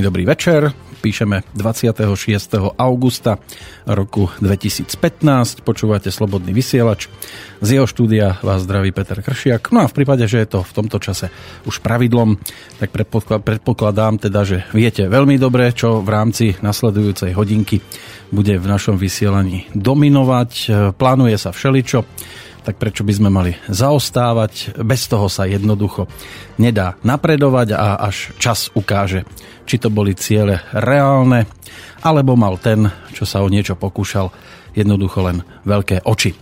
Pekný dobrý večer. Píšeme 26. augusta roku 2015. Počúvate Slobodný vysielač. Z jeho štúdia vás zdraví Peter Kršiak. No a v prípade, že je to v tomto čase už pravidlom, tak predpokladám teda, že viete veľmi dobre, čo v rámci nasledujúcej hodinky bude v našom vysielaní dominovať. Plánuje sa všeličo tak prečo by sme mali zaostávať? Bez toho sa jednoducho nedá napredovať a až čas ukáže, či to boli ciele reálne, alebo mal ten, čo sa o niečo pokúšal, jednoducho len veľké oči.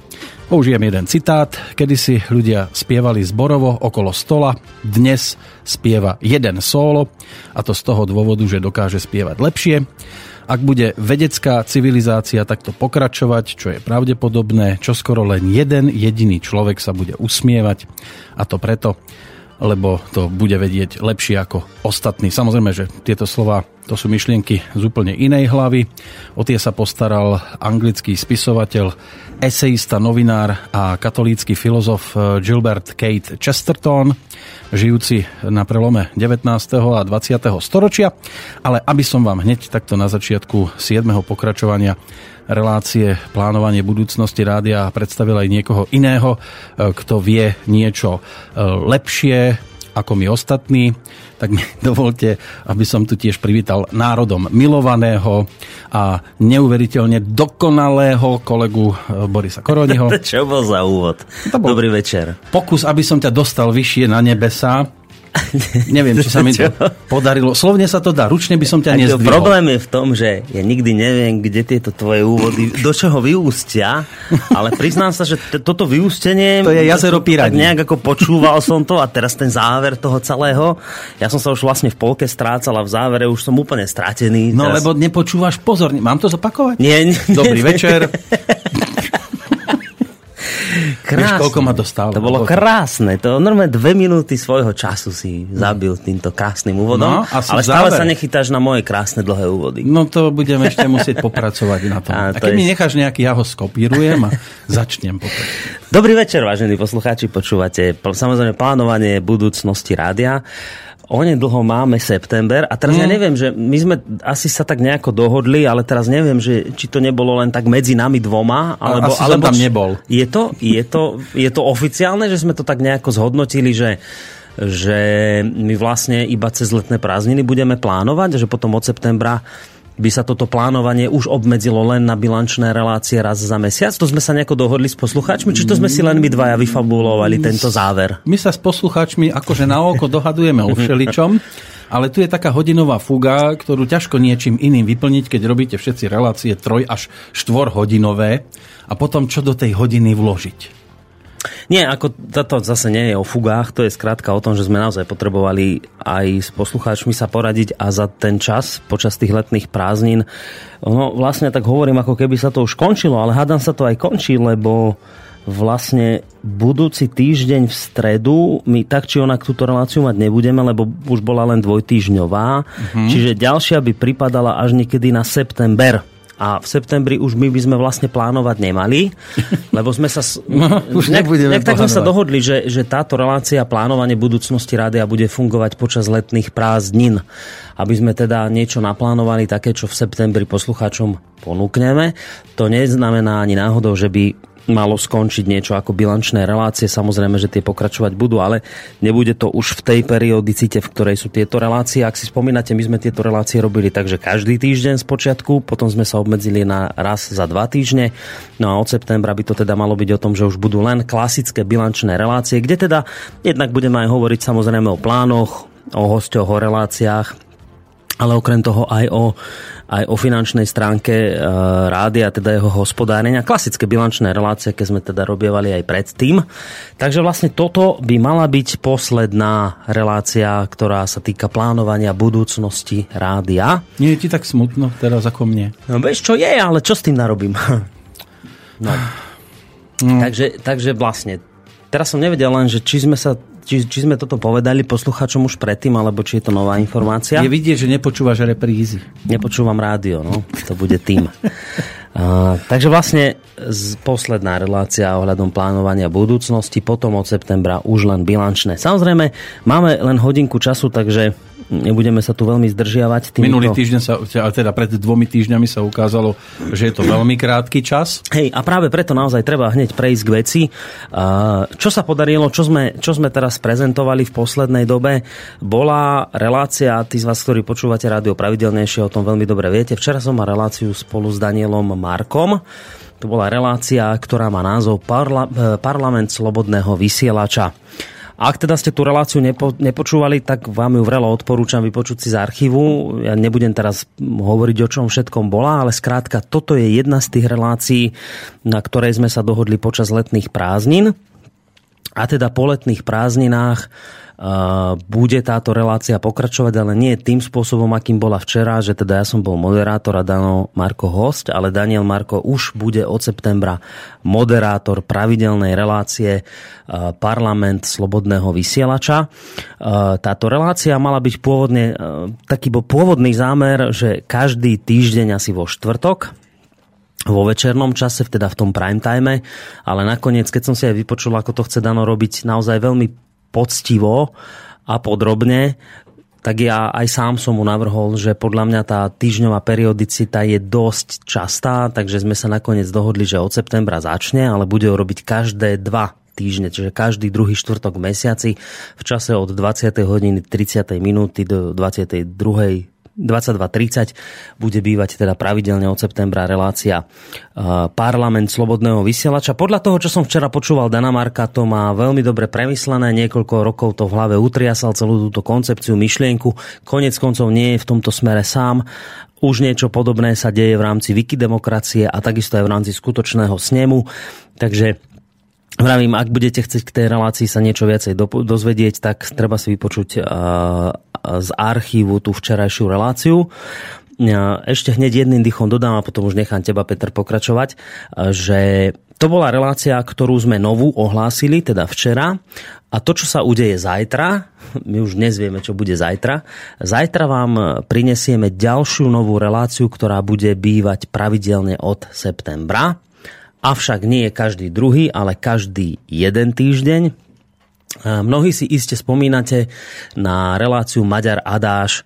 Použijem jeden citát. Kedysi ľudia spievali zborovo okolo stola, dnes spieva jeden solo a to z toho dôvodu, že dokáže spievať lepšie ak bude vedecká civilizácia takto pokračovať, čo je pravdepodobné, čo skoro len jeden jediný človek sa bude usmievať a to preto, lebo to bude vedieť lepšie ako ostatní. Samozrejme, že tieto slova to sú myšlienky z úplne inej hlavy. O tie sa postaral anglický spisovateľ, eseista, novinár a katolícky filozof Gilbert Kate Chesterton žijúci na prelome 19. a 20. storočia. Ale aby som vám hneď takto na začiatku 7. pokračovania relácie plánovanie budúcnosti rádia predstavil aj niekoho iného, e, kto vie niečo e, lepšie ako my ostatní, tak mi dovolte, aby som tu tiež privítal národom milovaného a neuveriteľne dokonalého kolegu e, Borisa Koroniho. Čo bol za úvod? Bol Dobrý večer. Pokus, aby som ťa dostal vyššie na nebesa Neviem, či sa mi to podarilo. Slovne sa to dá, ručne by som ťa nezdvihol. Problém je v tom, že ja nikdy neviem, kde tieto tvoje úvody, do čoho vyústia, ale priznám sa, že t- toto vyústenie... To je jazero Piraní. nejak ako počúval som to a teraz ten záver toho celého. Ja som sa už vlastne v polke strácal a v závere už som úplne stratený. No teraz... lebo nepočúvaš pozorne. Mám to zopakovať? Nie. nie Dobrý večer. Krásne. Vieš, koľko ma dostalo? To bolo krásne. To normálne dve minúty svojho času si zabil týmto krásnym úvodom. No, ale stále sa nechytáš na moje krásne dlhé úvody. No to budeme ešte musieť popracovať na tom. A, to a keď je... mi necháš nejaký, ja ho skopírujem a začnem potom. Dobrý večer, vážení poslucháči. Počúvate samozrejme plánovanie budúcnosti rádia onedlho máme september a teraz mm. ja neviem, že my sme asi sa tak nejako dohodli, ale teraz neviem, že či to nebolo len tak medzi nami dvoma, alebo, asi alebo tam nebol. Je to, je, to, je to oficiálne, že sme to tak nejako zhodnotili, že že my vlastne iba cez letné prázdniny budeme plánovať, že potom od septembra by sa toto plánovanie už obmedzilo len na bilančné relácie raz za mesiac? To sme sa nejako dohodli s poslucháčmi? Či to sme si len my dvaja vyfabulovali tento záver? My sa s poslucháčmi akože na oko dohadujeme o všeličom, ale tu je taká hodinová fuga, ktorú ťažko niečím iným vyplniť, keď robíte všetci relácie troj až štvor hodinové a potom čo do tej hodiny vložiť. Nie, ako toto zase nie je o fugách, to je skrátka o tom, že sme naozaj potrebovali aj s poslucháčmi sa poradiť a za ten čas, počas tých letných prázdnin, no vlastne tak hovorím, ako keby sa to už končilo, ale hádam sa to aj končí, lebo vlastne budúci týždeň v stredu my tak či onak túto reláciu mať nebudeme, lebo už bola len dvojtýžňová. Mm-hmm. Čiže ďalšia by pripadala až niekedy na september a v septembri už my by sme vlastne plánovať nemali, lebo sme sa... No, už nejak, nejak tak sme sa dohodli, že, že táto relácia plánovanie budúcnosti rádia bude fungovať počas letných prázdnin, aby sme teda niečo naplánovali také, čo v septembri poslucháčom ponúkneme. To neznamená ani náhodou, že by malo skončiť niečo ako bilančné relácie. Samozrejme, že tie pokračovať budú, ale nebude to už v tej periodicite, v ktorej sú tieto relácie. Ak si spomínate, my sme tieto relácie robili tak, že každý týždeň z počiatku, potom sme sa obmedzili na raz za dva týždne. No a od septembra by to teda malo byť o tom, že už budú len klasické bilančné relácie, kde teda jednak budeme aj hovoriť samozrejme o plánoch, o hostoch, o reláciách, ale okrem toho aj o, aj o finančnej stránke e, rádia, teda jeho hospodárenia. Klasické bilančné relácie, keď sme teda robievali aj predtým. Takže vlastne toto by mala byť posledná relácia, ktorá sa týka plánovania budúcnosti rádia. Nie je ti tak smutno teraz ako mne? No vieš, čo je, ale čo s tým narobím? no. no. Takže, takže vlastne, teraz som nevedel len, že či sme sa či, či sme toto povedali poslucháčom už predtým, alebo či je to nová informácia. Je vidieť, že nepočúvaš reprízy. Nepočúvam rádio, no. To bude tým. Uh, takže vlastne z, posledná relácia ohľadom plánovania budúcnosti, potom od septembra už len bilančné. Samozrejme, máme len hodinku času, takže nebudeme sa tu veľmi zdržiavať. Týmto... Minulý týždeň sa, teda pred dvomi týždňami sa ukázalo, že je to veľmi krátky čas. Hej, a práve preto naozaj treba hneď prejsť k veci. Čo sa podarilo, čo sme, čo sme teraz prezentovali v poslednej dobe, bola relácia, tí z vás, ktorí počúvate rádio pravidelnejšie, o tom veľmi dobre viete. Včera som mal reláciu spolu s Danielom Markom. To bola relácia, ktorá má názov Parla- e, Parlament slobodného vysielača. Ak teda ste tú reláciu nepo, nepočúvali, tak vám ju vrelo odporúčam vypočuť si z archívu. Ja nebudem teraz hovoriť, o čom všetkom bola, ale skrátka, toto je jedna z tých relácií, na ktorej sme sa dohodli počas letných prázdnin. A teda po letných prázdninách bude táto relácia pokračovať, ale nie tým spôsobom, akým bola včera, že teda ja som bol moderátor a Dano Marko host, ale Daniel Marko už bude od septembra moderátor pravidelnej relácie Parlament Slobodného vysielača. Táto relácia mala byť pôvodne, taký bol pôvodný zámer, že každý týždeň asi vo štvrtok, vo večernom čase, teda v tom prime time, ale nakoniec, keď som si aj vypočul, ako to chce Dano robiť naozaj veľmi poctivo a podrobne, tak ja aj sám som mu navrhol, že podľa mňa tá týždňová periodicita je dosť častá, takže sme sa nakoniec dohodli, že od septembra začne, ale bude ho robiť každé dva týždne, čiže každý druhý štvrtok mesiaci v čase od 20. hodiny 30. minúty do 22. 22.30 bude bývať teda pravidelne od septembra relácia uh, Parlament Slobodného vysielača. Podľa toho, čo som včera počúval Dana Marka, to má veľmi dobre premyslené, niekoľko rokov to v hlave utriasal celú túto koncepciu, myšlienku. Konec koncov nie je v tomto smere sám. Už niečo podobné sa deje v rámci Wikidemokracie a takisto aj v rámci skutočného snemu. Takže Vravím, ak budete chcieť k tej relácii sa niečo viacej dozvedieť, tak treba si vypočuť uh, z archívu tú včerajšiu reláciu. Ešte hneď jedným dýchom dodám a potom už nechám teba, Peter, pokračovať, že to bola relácia, ktorú sme novú ohlásili, teda včera. A to, čo sa udeje zajtra, my už dnes vieme, čo bude zajtra, zajtra vám prinesieme ďalšiu novú reláciu, ktorá bude bývať pravidelne od septembra. Avšak nie je každý druhý, ale každý jeden týždeň Mnohí si iste spomínate na reláciu Maďar Adáš,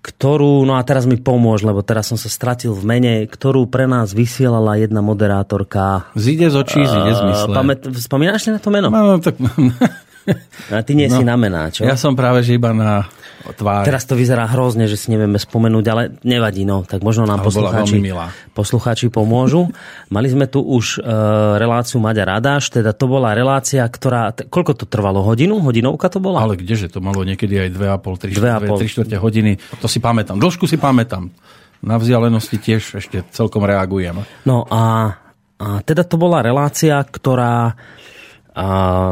ktorú, no a teraz mi pomôž, lebo teraz som sa stratil v mene, ktorú pre nás vysielala jedna moderátorka. Zíde z očí, zíde z mysle. Pamät, spomínaš si na to meno? No, tak... A ty nie no, si na mená, čo? Ja som práve že iba na tvár. Teraz to vyzerá hrozne, že si nevieme spomenúť, ale nevadí, no. Tak možno nám poslucháči, poslucháči pomôžu. Mali sme tu už e, reláciu Maďa Radáš, teda to bola relácia, ktorá... T- koľko to trvalo? Hodinu? Hodinovka to bola? Ale kdeže, to malo niekedy aj 2,5, 3, 3 čtvrte hodiny. To si pamätám. Dĺžku si pamätám. Na vzdialenosti tiež ešte celkom reagujem. No a, a teda to bola relácia, ktorá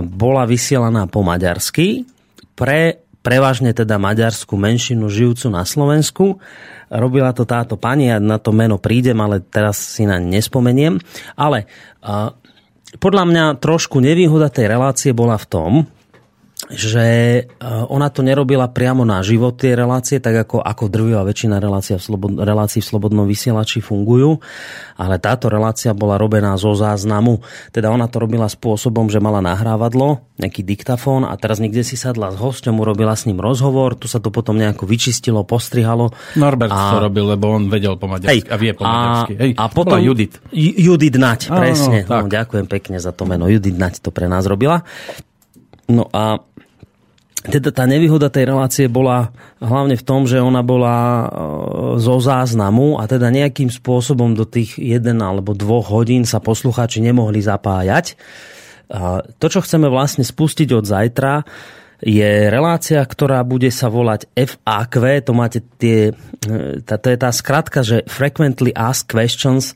bola vysielaná po maďarsky pre prevažne teda maďarskú menšinu žijúcu na Slovensku. Robila to táto pani, ja na to meno prídem, ale teraz si na nespomeniem. Ale podľa mňa trošku nevýhoda tej relácie bola v tom, že e, ona to nerobila priamo na život tie relácie, tak ako, ako drvivá väčšina relácií v, slobod, relácií v slobodnom vysielači fungujú, ale táto relácia bola robená zo záznamu. Teda ona to robila spôsobom, že mala nahrávadlo, nejaký diktafón a teraz niekde si sadla s hosťom, urobila s ním rozhovor, tu sa to potom nejako vyčistilo, postrihalo. Norbert a... to robil, lebo on vedel po maďarsky a vie po maďarsky. Hej, a potom Judit. Judit Nať, presne. no, no, ďakujem pekne za to meno. Judit Nať to pre nás robila. No a teda tá nevýhoda tej relácie bola hlavne v tom, že ona bola e, zo záznamu a teda nejakým spôsobom do tých 1 alebo 2 hodín sa poslucháči nemohli zapájať. A to, čo chceme vlastne spustiť od zajtra, je relácia, ktorá bude sa volať FAQ, to máte tie, e, tá, to je tá skratka, že Frequently Asked Questions,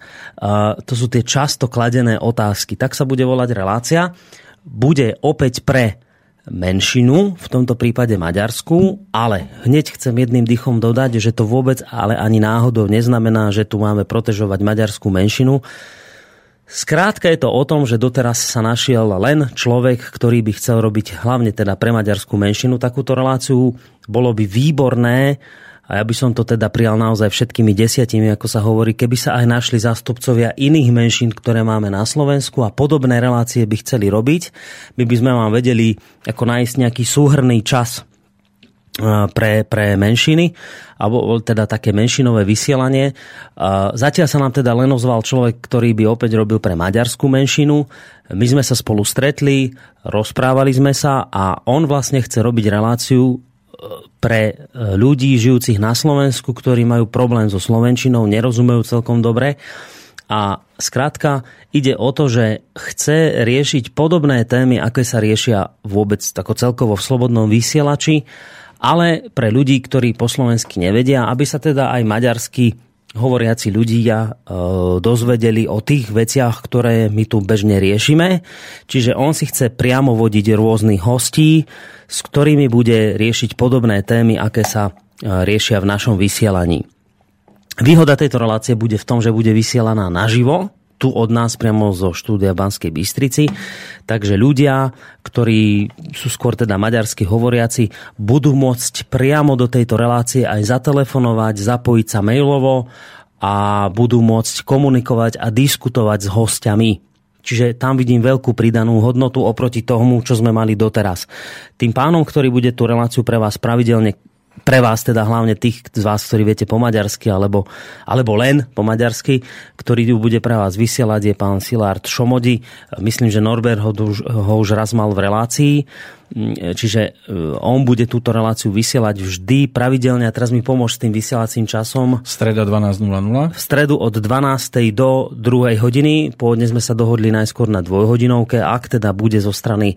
to sú tie často kladené otázky. Tak sa bude volať relácia. Bude opäť pre menšinu, v tomto prípade Maďarsku, ale hneď chcem jedným dychom dodať, že to vôbec ale ani náhodou neznamená, že tu máme protežovať maďarskú menšinu. Skrátka je to o tom, že doteraz sa našiel len človek, ktorý by chcel robiť hlavne teda pre maďarskú menšinu takúto reláciu. Bolo by výborné, a ja by som to teda prijal naozaj všetkými desiatimi, ako sa hovorí, keby sa aj našli zástupcovia iných menšín, ktoré máme na Slovensku a podobné relácie by chceli robiť, my by sme vám vedeli ako nájsť nejaký súhrný čas pre, pre menšiny, alebo teda také menšinové vysielanie. Zatiaľ sa nám teda len ozval človek, ktorý by opäť robil pre maďarskú menšinu. My sme sa spolu stretli, rozprávali sme sa a on vlastne chce robiť reláciu pre e, ľudí žijúcich na Slovensku, ktorí majú problém so Slovenčinou, nerozumejú celkom dobre. A skrátka ide o to, že chce riešiť podobné témy, aké sa riešia vôbec tako celkovo v slobodnom vysielači ale pre ľudí, ktorí po slovensky nevedia, aby sa teda aj maďarsky hovoriaci ľudia e, dozvedeli o tých veciach, ktoré my tu bežne riešime. Čiže on si chce priamo vodiť rôznych hostí, s ktorými bude riešiť podobné témy, aké sa e, riešia v našom vysielaní. Výhoda tejto relácie bude v tom, že bude vysielaná naživo, tu od nás priamo zo štúdia Banskej Bystrici. Takže ľudia, ktorí sú skôr teda maďarsky hovoriaci, budú môcť priamo do tejto relácie aj zatelefonovať, zapojiť sa mailovo a budú môcť komunikovať a diskutovať s hostiami. Čiže tam vidím veľkú pridanú hodnotu oproti tomu, čo sme mali doteraz. Tým pánom, ktorý bude tú reláciu pre vás pravidelne pre vás teda hlavne tých z vás, ktorí viete po maďarsky alebo, alebo len po maďarsky, ktorý bude pre vás vysielať je pán Silard Šomodi. Myslím, že Norbert ho, ho už raz mal v relácii čiže e, on bude túto reláciu vysielať vždy pravidelne a teraz mi pomôž s tým vysielacím časom. Streda 12.00. V stredu od 12. do 2. hodiny. Pôvodne sme sa dohodli najskôr na dvojhodinovke. Ak teda bude zo strany e,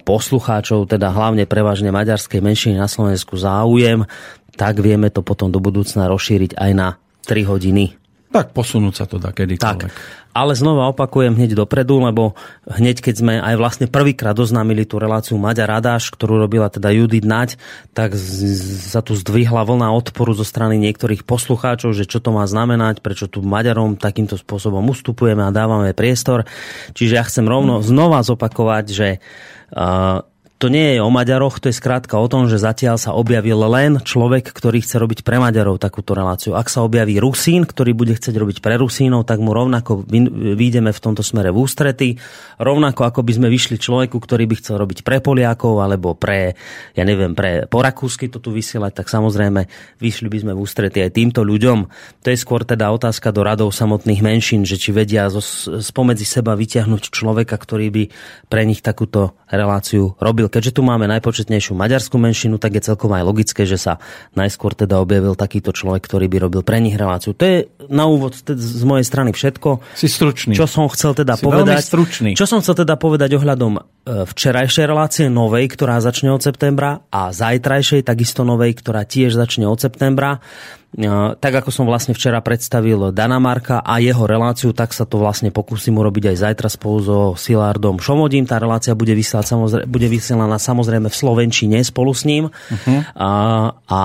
poslucháčov, teda hlavne prevažne maďarskej menšiny na Slovensku záujem, tak vieme to potom do budúcna rozšíriť aj na 3 hodiny. Tak posunúť sa to dá kedykoľvek. Tak. Ale znova opakujem hneď dopredu, lebo hneď keď sme aj vlastne prvýkrát oznámili tú reláciu Maďa Radáš, ktorú robila teda Judith Nať, tak sa tu zdvihla vlna odporu zo strany niektorých poslucháčov, že čo to má znamenať, prečo tu Maďarom takýmto spôsobom ustupujeme a dávame priestor. Čiže ja chcem rovno znova zopakovať, že uh, to nie je o Maďaroch, to je skrátka o tom, že zatiaľ sa objavil len človek, ktorý chce robiť pre Maďarov takúto reláciu. Ak sa objaví Rusín, ktorý bude chcieť robiť pre Rusínov, tak mu rovnako vyjdeme v tomto smere v ústrety. Rovnako ako by sme vyšli človeku, ktorý by chcel robiť pre Poliakov alebo pre, ja neviem, pre po Rakúsky to tu vysielať, tak samozrejme vyšli by sme v ústrety aj týmto ľuďom. To je skôr teda otázka do radov samotných menšín, že či vedia spomedzi seba vyťahnuť človeka, ktorý by pre nich takúto reláciu robil keďže tu máme najpočetnejšiu maďarskú menšinu, tak je celkom aj logické, že sa najskôr teda objavil takýto človek, ktorý by robil pre nich reláciu. To je na úvod z mojej strany všetko. Si stručný. Čo som chcel teda si povedať. stručný. Čo som chcel teda povedať ohľadom e, včerajšej relácie novej, ktorá začne od septembra a zajtrajšej takisto novej, ktorá tiež začne od septembra tak ako som vlastne včera predstavil Dana Marka a jeho reláciu, tak sa to vlastne pokúsim urobiť aj zajtra spolu so Silárdom Šomodím. Tá relácia bude, vysielať, samozrejme, bude vysielaná samozrejme v Slovenčine spolu s ním. Uh-huh. A, a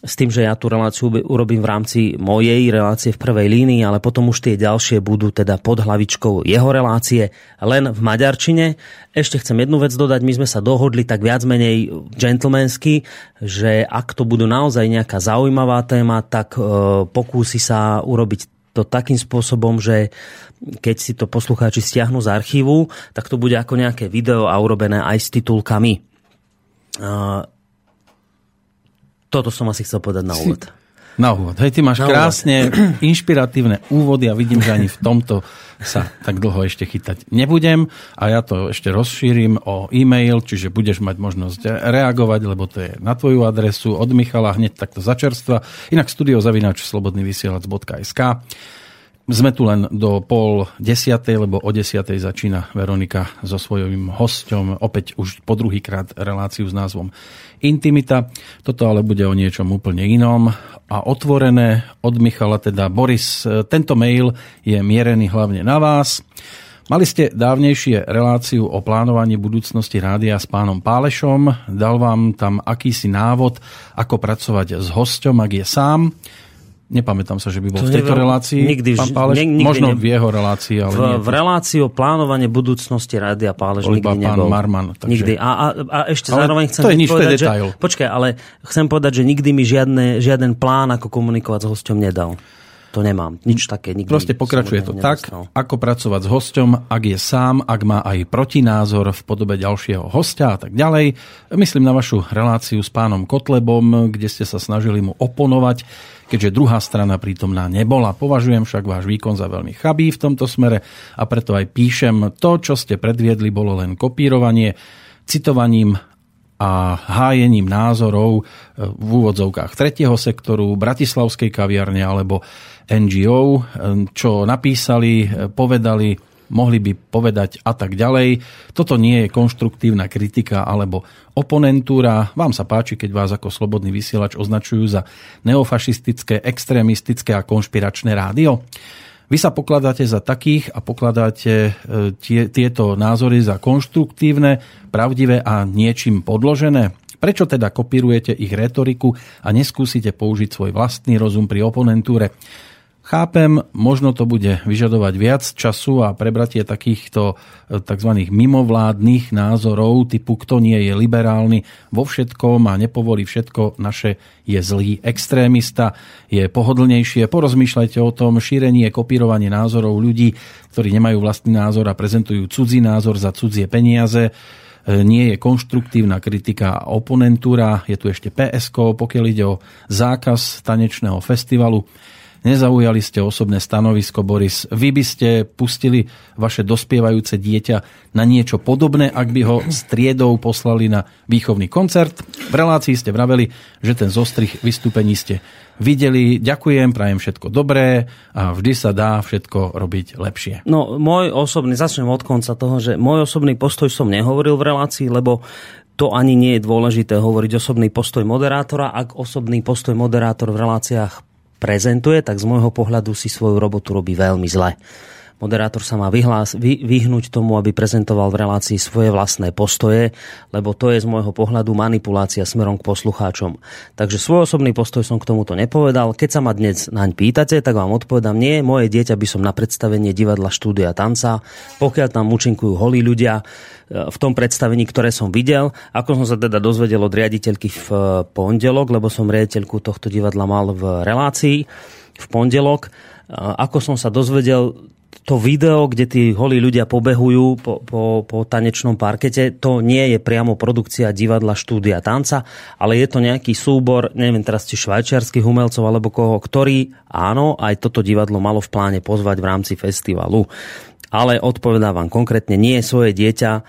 s tým, že ja tú reláciu urobím v rámci mojej relácie v prvej línii, ale potom už tie ďalšie budú teda pod hlavičkou jeho relácie len v maďarčine. Ešte chcem jednu vec dodať, my sme sa dohodli tak viac menej gentlemansky, že ak to budú naozaj nejaká zaujímavá téma, tak e, pokúsi sa urobiť to takým spôsobom, že keď si to poslucháči stiahnu z archívu, tak to bude ako nejaké video a urobené aj s titulkami. Toto som asi chcel povedať na úvod. Na úvod. Hej, ty máš na krásne úvod. inšpiratívne úvody a vidím, že ani v tomto sa tak dlho ešte chytať nebudem a ja to ešte rozšírim o e-mail, čiže budeš mať možnosť reagovať, lebo to je na tvoju adresu od Michala hneď takto začerstva. Inak studiozavináč slobodnyvysielac.sk sme tu len do pol desiatej, lebo o desiatej začína Veronika so svojím hosťom opäť už po druhýkrát reláciu s názvom Intimita. Toto ale bude o niečom úplne inom a otvorené od Michala, teda Boris, tento mail je mierený hlavne na vás. Mali ste dávnejšie reláciu o plánovaní budúcnosti rádia s pánom Pálešom. Dal vám tam akýsi návod, ako pracovať s hosťom, ak je sám. Nepamätám sa, že by bol to v tejto neviem, relácii. Nikdy, pán Páleš, nikdy možno ne, v jeho relácii, ale v, nie. V relácii o plánovanie budúcnosti Rádia Pálež bol nikdy pán nebol. Marman. Takže... Nikdy. A, a, a ešte ale zároveň chcem to je nič, povedať, to je detail. Že, počkaj, ale chcem povedať, že nikdy mi žiadne, žiaden plán, ako komunikovať s hosťom nedal. to nemám. Nič také nikdy. Proste pokračuje to tak, ako pracovať s hosťom, ak je sám, ak má aj protinázor v podobe ďalšieho hostia a tak ďalej. Myslím na vašu reláciu s pánom Kotlebom, kde ste sa snažili mu oponovať, keďže druhá strana prítomná nebola. Považujem však váš výkon za veľmi chabý v tomto smere a preto aj píšem, to, čo ste predviedli, bolo len kopírovanie, citovaním a hájením názorov e, v úvodzovkách tretieho sektoru, Bratislavskej kaviarne alebo NGO, e, čo napísali, e, povedali, mohli by povedať a tak ďalej. Toto nie je konštruktívna kritika alebo oponentúra. Vám sa páči, keď vás ako slobodný vysielač označujú za neofašistické, extrémistické a konšpiračné rádio? Vy sa pokladáte za takých a pokladáte e, tie, tieto názory za konštruktívne, pravdivé a niečím podložené? Prečo teda kopírujete ich retoriku a neskúsite použiť svoj vlastný rozum pri oponentúre? Chápem, možno to bude vyžadovať viac času a prebratie takýchto e, tzv. mimovládnych názorov typu kto nie je liberálny vo všetkom a nepovolí všetko, naše je zlý extrémista, je pohodlnejšie. Porozmýšľajte o tom, šírenie, kopírovanie názorov ľudí, ktorí nemajú vlastný názor a prezentujú cudzí názor za cudzie peniaze e, nie je konštruktívna kritika a oponentúra. Je tu ešte PSK, pokiaľ ide o zákaz tanečného festivalu. Nezaujali ste osobné stanovisko, Boris. Vy by ste pustili vaše dospievajúce dieťa na niečo podobné, ak by ho striedou poslali na výchovný koncert. V relácii ste vraveli, že ten zostrih vystúpení ste videli. Ďakujem, prajem všetko dobré a vždy sa dá všetko robiť lepšie. No, môj osobný, začnem od konca toho, že môj osobný postoj som nehovoril v relácii, lebo to ani nie je dôležité hovoriť osobný postoj moderátora, ak osobný postoj moderátor v reláciách prezentuje, tak z môjho pohľadu si svoju robotu robí veľmi zle. Moderátor sa má vyhlás, vy, vyhnúť tomu, aby prezentoval v relácii svoje vlastné postoje, lebo to je z môjho pohľadu manipulácia smerom k poslucháčom. Takže svoj osobný postoj som k tomuto nepovedal. Keď sa ma dnes naň pýtate, tak vám odpovedám, nie, moje dieťa by som na predstavenie divadla štúdia tanca, pokiaľ tam účinkujú holí ľudia, v tom predstavení, ktoré som videl. Ako som sa teda dozvedel od riaditeľky v eh, pondelok, lebo som riaditeľku tohto divadla mal v relácii v pondelok. Eh, ako som sa dozvedel, to video, kde tí holí ľudia pobehujú po, po, po tanečnom parkete, to nie je priamo produkcia divadla štúdia tanca, ale je to nejaký súbor, neviem teraz či švajčiarských umelcov alebo koho, ktorý áno, aj toto divadlo malo v pláne pozvať v rámci festivalu. Ale odpovedám vám konkrétne, nie svoje dieťa, e,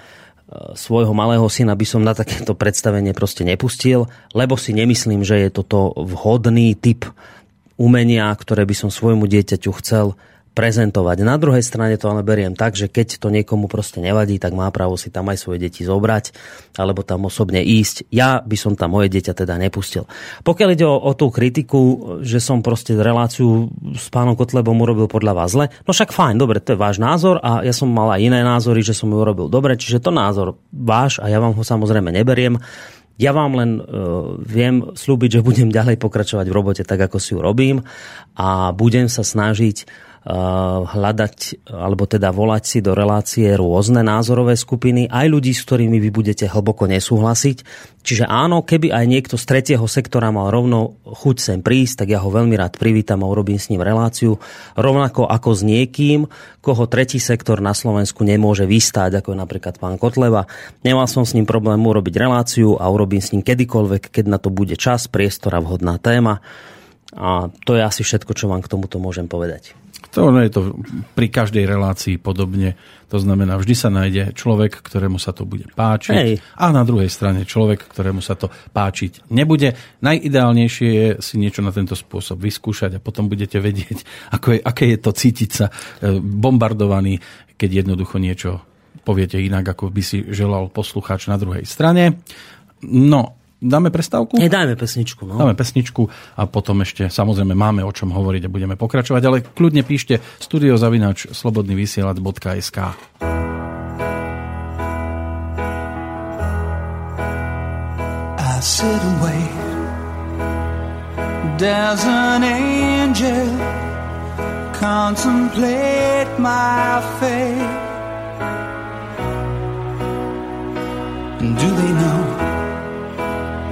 svojho malého syna by som na takéto predstavenie proste nepustil, lebo si nemyslím, že je toto vhodný typ umenia, ktoré by som svojmu dieťaťu chcel prezentovať. Na druhej strane to ale beriem tak, že keď to niekomu proste nevadí, tak má právo si tam aj svoje deti zobrať alebo tam osobne ísť. Ja by som tam moje dieťa teda nepustil. Pokiaľ ide o, o tú kritiku, že som proste reláciu s pánom Kotlebom urobil podľa vás zle, no však fajn, dobre, to je váš názor a ja som mal aj iné názory, že som ju urobil dobre, čiže to názor váš a ja vám ho samozrejme neberiem. Ja vám len uh, viem slúbiť, že budem ďalej pokračovať v robote tak, ako si ju robím a budem sa snažiť hľadať, alebo teda volať si do relácie rôzne názorové skupiny, aj ľudí, s ktorými vy budete hlboko nesúhlasiť. Čiže áno, keby aj niekto z tretieho sektora mal rovno chuť sem prísť, tak ja ho veľmi rád privítam a urobím s ním reláciu. Rovnako ako s niekým, koho tretí sektor na Slovensku nemôže vystáť, ako je napríklad pán Kotleva. Nemal som s ním problém urobiť reláciu a urobím s ním kedykoľvek, keď na to bude čas, priestor a vhodná téma. A to je asi všetko, čo vám k tomuto môžem povedať. To je to pri každej relácii podobne. To znamená, vždy sa nájde človek, ktorému sa to bude páčiť Hej. a na druhej strane človek, ktorému sa to páčiť nebude. Najideálnejšie je si niečo na tento spôsob vyskúšať a potom budete vedieť, ako je, aké je to cítiť sa e, bombardovaný, keď jednoducho niečo poviete inak, ako by si želal poslucháč na druhej strane. No, Dáme prestávku? Nie, dáme pesničku. No. Dáme pesničku a potom ešte samozrejme máme o čom hovoriť a budeme pokračovať, ale kľudne píšte studiozavinač slobodnyvysielac.sk I sit and wait There's an angel Contemplate my fate Do they know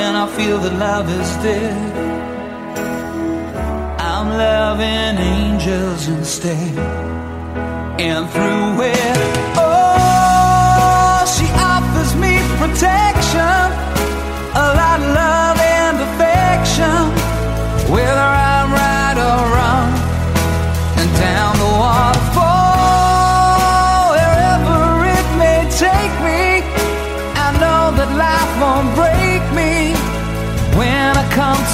and I feel that love is dead. I'm loving angels instead, and through it, oh, she offers me protection, a lot of love and affection, whether I'm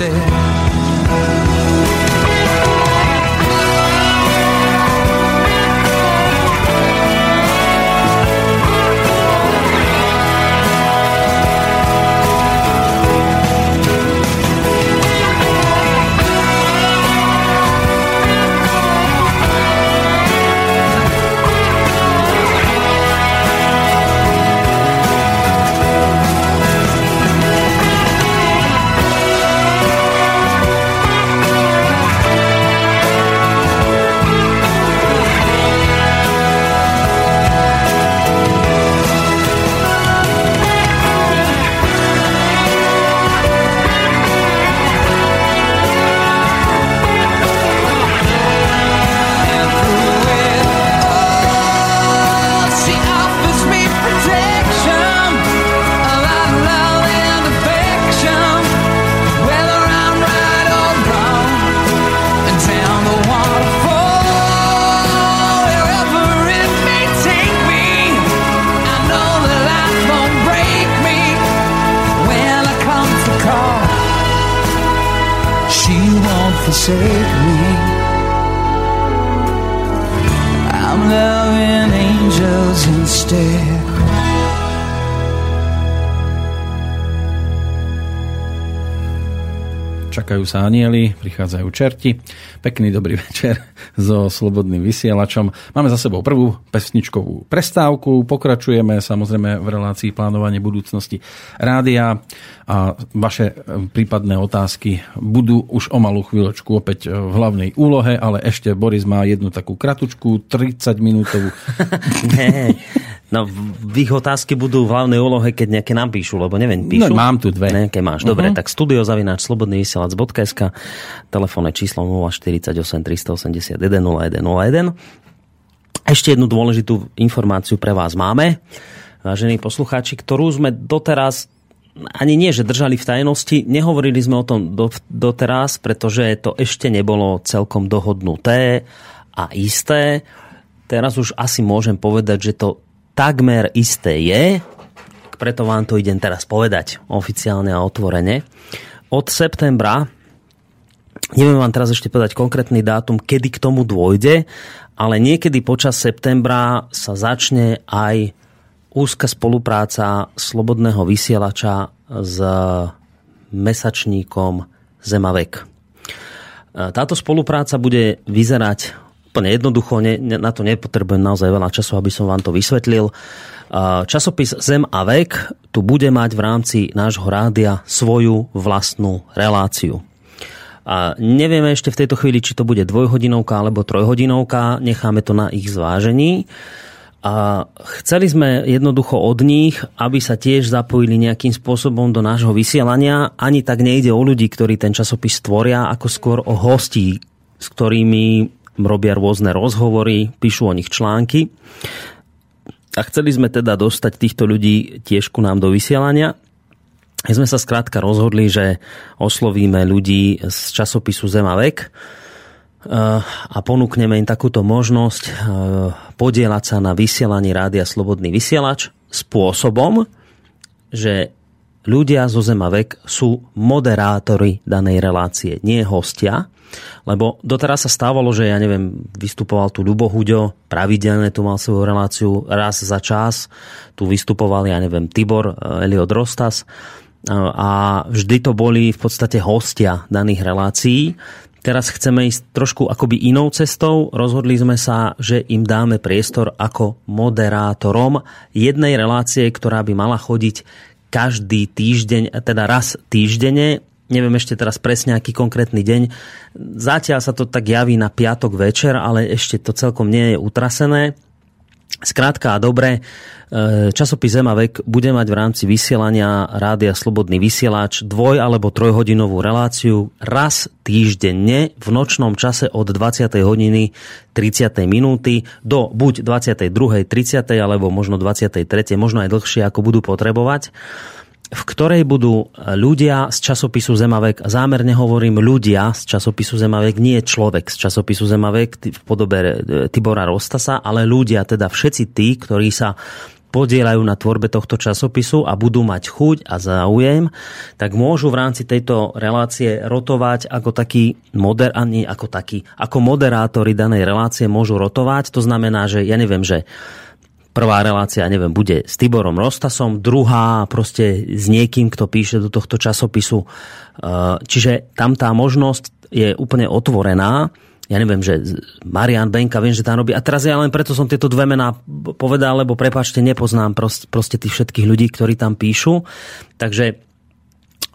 instead. Forsake me. I'm loving angels instead. Čakajú sa anieli, prichádzajú čerti. Pekný dobrý večer so Slobodným vysielačom. Máme za sebou prvú pesničkovú prestávku. Pokračujeme samozrejme v relácii plánovanie budúcnosti rádia a vaše e, prípadné otázky budú už o malú chvíľočku opäť e, v hlavnej úlohe, ale ešte Boris má jednu takú kratučku, 30 minútovú. No, v ich otázky budú v hlavnej úlohe, keď nejaké napíšu, lebo neviem, píšu. No, mám tu dve. Nejaké máš. Dobre, uh-huh. tak studiozavináč slobodnyvysielac.sk telefónne číslo 048 381 0101. Ešte jednu dôležitú informáciu pre vás máme, vážení poslucháči, ktorú sme doteraz ani nie, že držali v tajnosti, nehovorili sme o tom do, doteraz, pretože to ešte nebolo celkom dohodnuté a isté. Teraz už asi môžem povedať, že to takmer isté je, preto vám to idem teraz povedať oficiálne a otvorene. Od septembra, neviem vám teraz ešte povedať konkrétny dátum, kedy k tomu dôjde, ale niekedy počas septembra sa začne aj úzka spolupráca slobodného vysielača s mesačníkom Zemavek. Táto spolupráca bude vyzerať úplne jednoducho, ne, na to nepotrebujem naozaj veľa času, aby som vám to vysvetlil. Časopis Zem a vek tu bude mať v rámci nášho rádia svoju vlastnú reláciu. A nevieme ešte v tejto chvíli, či to bude dvojhodinovka alebo trojhodinovka, necháme to na ich zvážení. A chceli sme jednoducho od nich, aby sa tiež zapojili nejakým spôsobom do nášho vysielania. Ani tak nejde o ľudí, ktorí ten časopis tvoria, ako skôr o hostí, s ktorými robia rôzne rozhovory, píšu o nich články. A chceli sme teda dostať týchto ľudí tiež ku nám do vysielania. My sme sa skrátka rozhodli, že oslovíme ľudí z časopisu Zema vek, a ponúkneme im takúto možnosť e, podielať sa na vysielaní rádia Slobodný vysielač spôsobom, že ľudia zo Zema vek sú moderátori danej relácie, nie hostia. Lebo doteraz sa stávalo, že ja neviem, vystupoval tu Ľubo Huďo, pravidelne tu mal svoju reláciu raz za čas, tu vystupoval, ja neviem, Tibor e, Eliot Rostas a vždy to boli v podstate hostia daných relácií. Teraz chceme ísť trošku akoby inou cestou. Rozhodli sme sa, že im dáme priestor ako moderátorom jednej relácie, ktorá by mala chodiť každý týždeň, teda raz týždenne. Neviem ešte teraz presne, aký konkrétny deň. Zatiaľ sa to tak javí na piatok večer, ale ešte to celkom nie je utrasené. Skrátka a dobre, e, časopis Zemavek bude mať v rámci vysielania Rádia Slobodný vysielač dvoj- alebo trojhodinovú reláciu raz týždenne v nočnom čase od 20. hodiny 30. minúty do buď 22. 30. alebo možno 23. možno aj dlhšie ako budú potrebovať v ktorej budú ľudia z časopisu Zemavek, zámerne hovorím ľudia z časopisu Zemavek, nie človek z časopisu Zemavek v podobe e, Tibora Rostasa, ale ľudia, teda všetci tí, ktorí sa podielajú na tvorbe tohto časopisu a budú mať chuť a záujem, tak môžu v rámci tejto relácie rotovať ako taký moder, ani ako taký, ako moderátori danej relácie môžu rotovať. To znamená, že ja neviem, že Prvá relácia, neviem, bude s Tiborom Rostasom, druhá proste s niekým, kto píše do tohto časopisu. E, čiže tam tá možnosť je úplne otvorená. Ja neviem, že Marian Benka, viem, že tam robí. A teraz ja len preto som tieto dve mená povedal, lebo prepačte, nepoznám proste, proste tých všetkých ľudí, ktorí tam píšu. Takže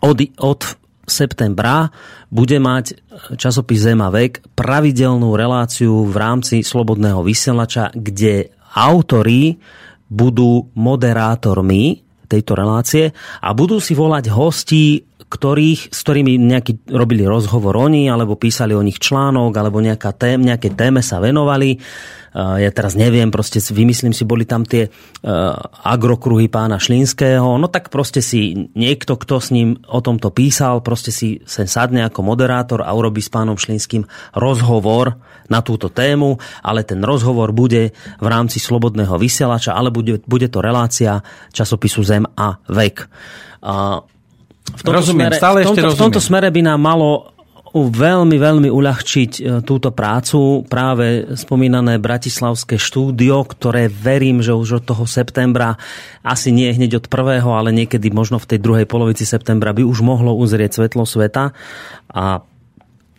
od, od septembra bude mať časopis Zema vek pravidelnú reláciu v rámci Slobodného vysielača, kde autori budú moderátormi tejto relácie a budú si volať hostí, ktorých, s ktorými nejaký robili rozhovor oni, alebo písali o nich článok, alebo nejaká tém, nejaké téme sa venovali ja teraz neviem, proste vymyslím si, boli tam tie agrokruhy pána Šlínského, no tak proste si niekto, kto s ním o tomto písal, proste si sen sadne ako moderátor a urobí s pánom Šlínským rozhovor na túto tému, ale ten rozhovor bude v rámci slobodného vysielača, ale bude, bude to relácia časopisu Zem a vek. A v tomto, rozumiem, smere, stále v, tomto, v tomto smere by nám malo veľmi, veľmi uľahčiť e, túto prácu. Práve spomínané Bratislavské štúdio, ktoré verím, že už od toho septembra, asi nie hneď od prvého, ale niekedy možno v tej druhej polovici septembra by už mohlo uzrieť svetlo sveta. A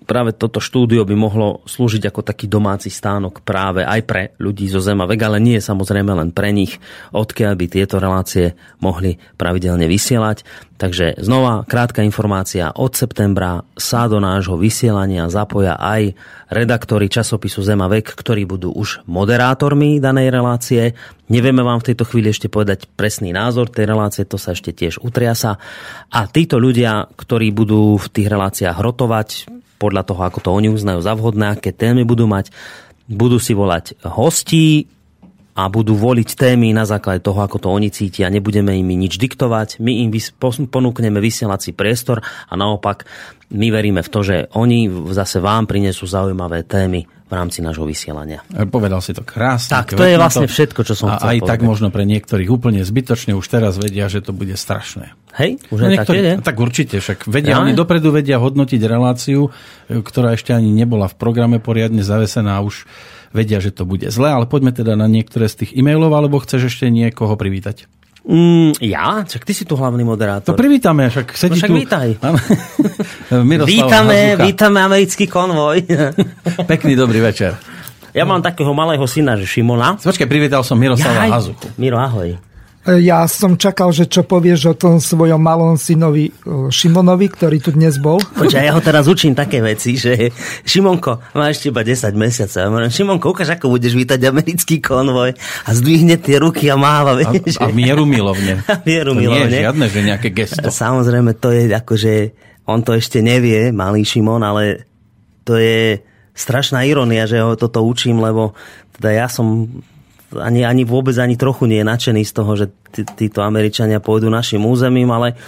práve toto štúdio by mohlo slúžiť ako taký domáci stánok práve aj pre ľudí zo Zemavek, ale nie samozrejme len pre nich, odkiaľ by tieto relácie mohli pravidelne vysielať. Takže znova krátka informácia. Od septembra sa do nášho vysielania zapoja aj redaktori časopisu Zemavek, ktorí budú už moderátormi danej relácie. Nevieme vám v tejto chvíli ešte povedať presný názor tej relácie, to sa ešte tiež utriasa. A títo ľudia, ktorí budú v tých reláciách rotovať, podľa toho, ako to oni uznajú za vhodné, aké témy budú mať. Budú si volať hostí a budú voliť témy na základe toho, ako to oni cítia. Nebudeme im nič diktovať, my im ponúkneme vysielací priestor a naopak my veríme v to, že oni zase vám prinesú zaujímavé témy v rámci nášho vysielania. E, povedal si to krásne. Tak, to je vlastne všetko, čo som a chcel aj povedať. tak možno pre niektorých úplne zbytočne už teraz vedia, že to bude strašné. Hej, už no, niektorí, také, Tak určite, však vedia, ja? oni dopredu vedia hodnotiť reláciu, e, ktorá ešte ani nebola v programe poriadne zavesená už vedia, že to bude zle, ale poďme teda na niektoré z tých e-mailov, alebo chceš ešte niekoho privítať? Mm, ja? Čak ty si tu hlavný moderátor. To privítame, však sedí no však tu... vítaj. Vítame, Hazucha. vítame americký konvoj. Pekný dobrý večer. ja mám takého malého syna, že Šimona. Počkaj, privítal som Miroslava Jaj. Hazuchu. Miro, ahoj. Ja som čakal, že čo povieš o tom svojom malom synovi Šimonovi, ktorý tu dnes bol. Počkaj, ja ho teraz učím také veci, že Šimonko, máš ešte iba 10 mesiacov. Ja hovorím, Šimonko, ukáž, ako budeš vítať americký konvoj a zdvihne tie ruky a máva. A, Vieš, a mieru milovne. A mieru to Nie milovne. je žiadne, že nejaké gesto. Samozrejme, to je akože, on to ešte nevie, malý Šimon, ale to je strašná ironia, že ho toto učím, lebo teda ja som ani, ani vôbec ani trochu nie je nadšený z toho, že tí, títo Američania pôjdu našim územím, ale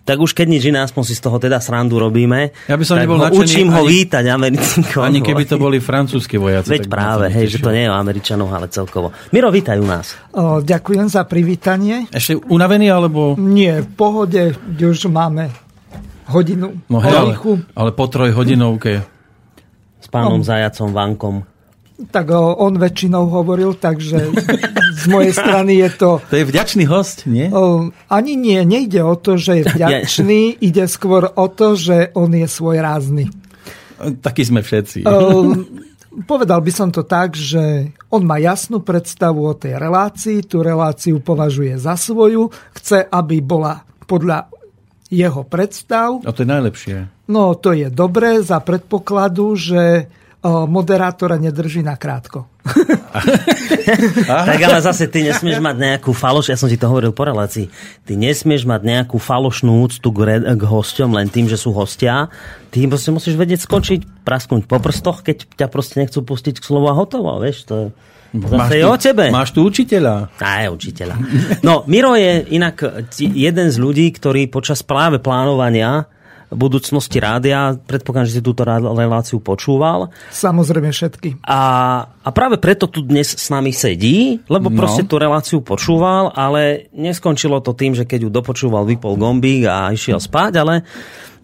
tak už keď nič iné, aspoň si z toho teda srandu robíme. Ja by som tak nebol ho učím ho ani- vítať americkým Ani keby to boli francúzski vojaci. Veď práve, hej, že to nie je o Američanov, ale celkovo. Miro, vítaj u nás. O, ďakujem za privítanie. Ešte unavený, alebo... Nie, v pohode, už máme hodinu No hej, ale, ale po trojhodinovke. S pánom No. Zajacom Vankom. Tak on väčšinou hovoril, takže z mojej strany je to... To je vďačný host, nie? Ani nie, nejde o to, že je vďačný, ide skôr o to, že on je svoj rázny. Takí sme všetci. Povedal by som to tak, že on má jasnú predstavu o tej relácii, tú reláciu považuje za svoju, chce, aby bola podľa jeho predstav. A to je najlepšie. No to je dobré za predpokladu, že moderátora nedrží na krátko. Tak ale zase ty nesmieš mať nejakú faloš, ja som ti to hovoril po relácii, ty nesmieš mať nejakú falošnú úctu k, re, k hosťom len tým, že sú hostia. Ty im proste musíš vedieť skočiť, prasknúť po prstoch, keď ťa proste nechcú pustiť k slovu a hotovo, vieš, to je... Zase je tu, o tebe. Máš tu učiteľa. Je učiteľa. No, Miro je inak ti- jeden z ľudí, ktorý počas práve plánovania budúcnosti rádia, predpokladám, že si túto reláciu počúval, Samozrejme všetky. a, a práve preto tu dnes s nami sedí, lebo No. proste tú reláciu počúval, ale neskončilo to tým, že keď ju dopočúval, vypol gombík a išiel spať, ale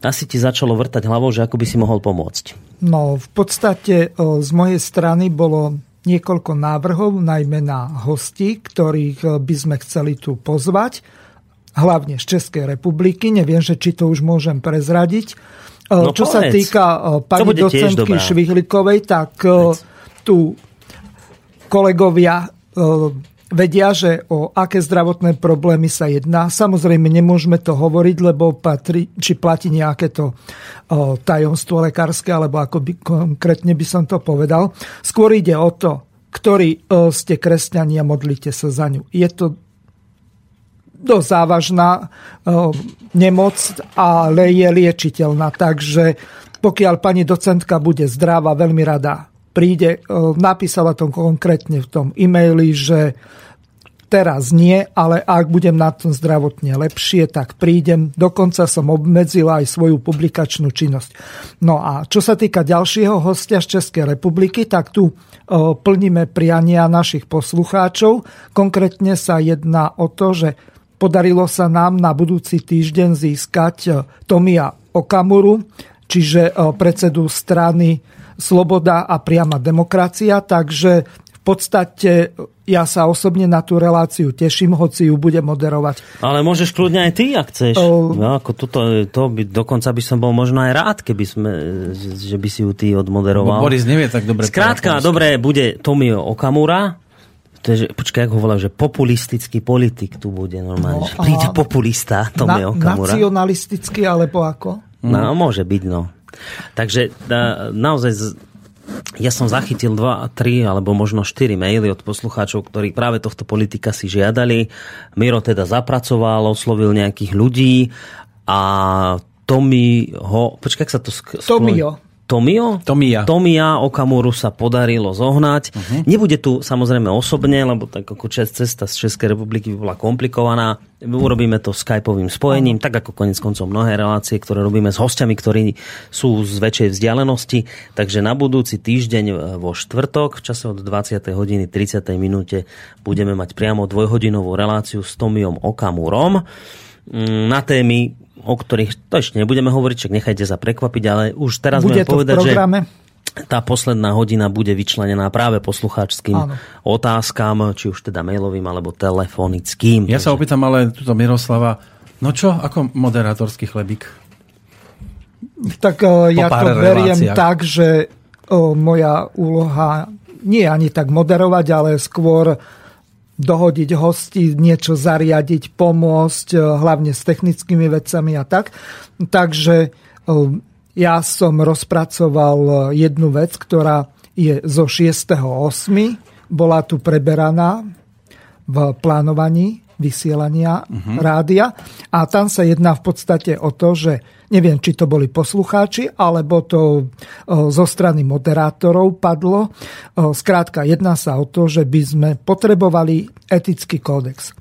asi ti začalo vrtať hlavou, že ako by si mohol pomôcť. No v podstate o, z mojej strany bolo niekoľko návrhov, najmä na hosti, ktorých by sme chceli tu pozvať, hlavne z Českej republiky. Neviem, že či to už môžem prezradiť. O, No Čo sa povedz. týka o, pani docentky. Švihlikovej, tak o, tu kolegovia vedia, že o aké zdravotné problémy sa jedná. Samozrejme, nemôžeme to hovoriť, lebo patrí, či platí nejaké to tajomstvo lekárske, alebo ako by, konkrétne by som to povedal. Skôr ide o to, ktorí ste kresťania, modlite sa za ňu. Je to dosť závažná o, nemoc, ale je liečiteľná. Takže pokiaľ pani docentka bude zdravá, veľmi rada príde. O, Napísala to konkrétne v tom e-maili, že teraz nie, ale ak budem na tom zdravotne lepšie, tak prídem. Dokonca som obmedzila aj svoju publikačnú činnosť. No a čo sa týka ďalšieho hostia z Českej republiky, tak tu o, plníme priania našich poslucháčov. Konkrétne sa jedná o to, že podarilo sa nám na budúci týždeň získať o, Tomia Okamuru, čiže o, predsedu strany Sloboda a priama demokracia, takže v podstate ja sa osobne na tú reláciu teším, hoci ju budem moderovať. Ale môžeš kľudne aj ty, ak chceš. O- No, ako toto, to by, dokonca by som bol možno aj rád, keby sme, že by si ju ty odmoderoval. Bo Boris nevie tak dobre. Skrátka, dobre, bude Tomio Okamura. To je, počkaj, ako volajú, že populistický politik tu bude normálne. No, príde populista Tomio Na, Okamura. nacionalisticky alebo ako? No, môže byť, no. Takže na, naozaj ja som zachytil dva, tri alebo možno štyri maily od poslucháčov, ktorí práve tohto politika si žiadali. Miro teda zapracoval, oslovil nejakých ľudí a Tomi ho... Počkaj, sa to... Sk- Tomio. Tomio? Tomia. Tomia Okamuru sa podarilo zohnať. Uh-huh. Nebude tu samozrejme osobne, lebo tak ako cesta z Českej republiky by bola komplikovaná. Urobíme to skypovým spojením, tak ako konec koncov mnohé relácie, ktoré robíme s hostiami, ktorí sú z väčšej vzdialenosti. Takže na budúci týždeň e, vo štvrtok v čase od 20. hodiny 30. minúte budeme mať priamo dvojhodinovú reláciu s Tomiom Okamurom mm, na témy, o ktorých to ešte nebudeme hovoriť, čak nechajte sa prekvapiť, ale už teraz Bude v povedať, že tá posledná hodina bude vyčlenená práve poslucháčským Áno. otázkam, či už teda mailovým alebo telefonickým. Ja takže... sa opýtam ale túto Miroslava, no čo, ako moderátorský chlebík? Tak uh, ja to beriem reláciách. tak, že uh, moja úloha nie je ani tak moderovať, ale skôr dohodiť hosti, niečo zariadiť, pomôcť, uh, hlavne s technickými vecami a tak. Takže uh, ja som rozpracoval e, jednu vec, ktorá je zo 6.8. Bola tu preberaná v plánovaní vysielania uh-huh. rádia a tam sa jedná v podstate o to, že neviem, či to boli poslucháči, alebo to zo strany moderátorov padlo. Skrátka, jedná sa o to, že by sme potrebovali etický kódex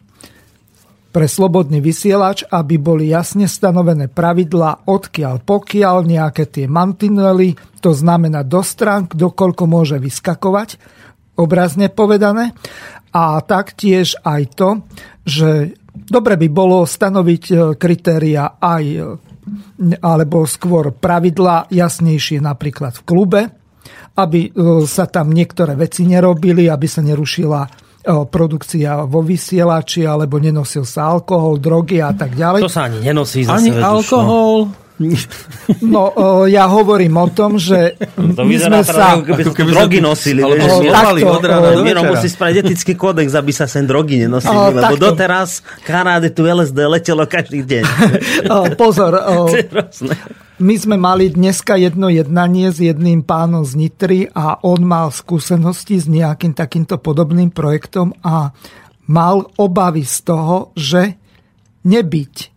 pre slobodný vysielač, aby boli jasne stanovené pravidlá, odkiaľ pokiaľ nejaké tie mantinely, to znamená do strán, kdokoľko môže vyskakovať, obrazne povedané. A taktiež aj to, že dobre by bolo stanoviť e, kritéria aj e, alebo skôr pravidlá jasnejšie napríklad v klube, aby e, sa tam niektoré veci nerobili, aby sa nerušila produkcia vo vysielači, alebo nenosil sa alkohol, drogy a tak ďalej. To sa ani nenosí zase Ani alkohol. No, ja hovorím o tom, že to my sme sa... Keby sa drogy nosili. Ale takto, Miro musí spraviť etický kódex, aby sa sem drogy nenosili, o, lebo takto. doteraz karáde tu LSD letelo každý deň. O, pozor, o, my sme mali dneska jedno jednanie s jedným pánom z Nitry a on mal skúsenosti s nejakým takýmto podobným projektom a mal obavy z toho, že nebyť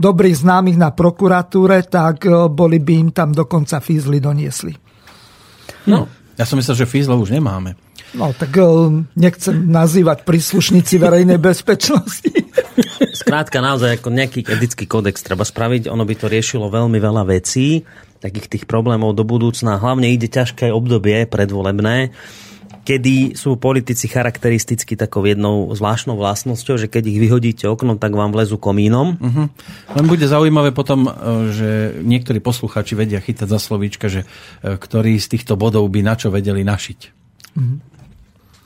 dobrých známych na prokuratúre, tak e, boli by im tam dokonca fízly doniesli. No, ja som myslel, že fízlov už nemáme. No, tak e, nechcem nazývať príslušníci verejnej bezpečnosti. Skrátka, naozaj, ako nejaký etický kódex treba spraviť, ono by to riešilo veľmi veľa vecí, takých tých problémov do budúcna. Hlavne ide ťažké obdobie predvolebné, kedy sú politici charakteristicky takou jednou zvláštnou vlastnosťou, že keď ich vyhodíte oknom, tak vám vlezú komínom. Uh-huh. Len bude zaujímavé potom, e, že niektorí posluchači vedia chytať za slovíčka, že e, ktorí z týchto bodov by na čo vedeli našiť. Uh-huh.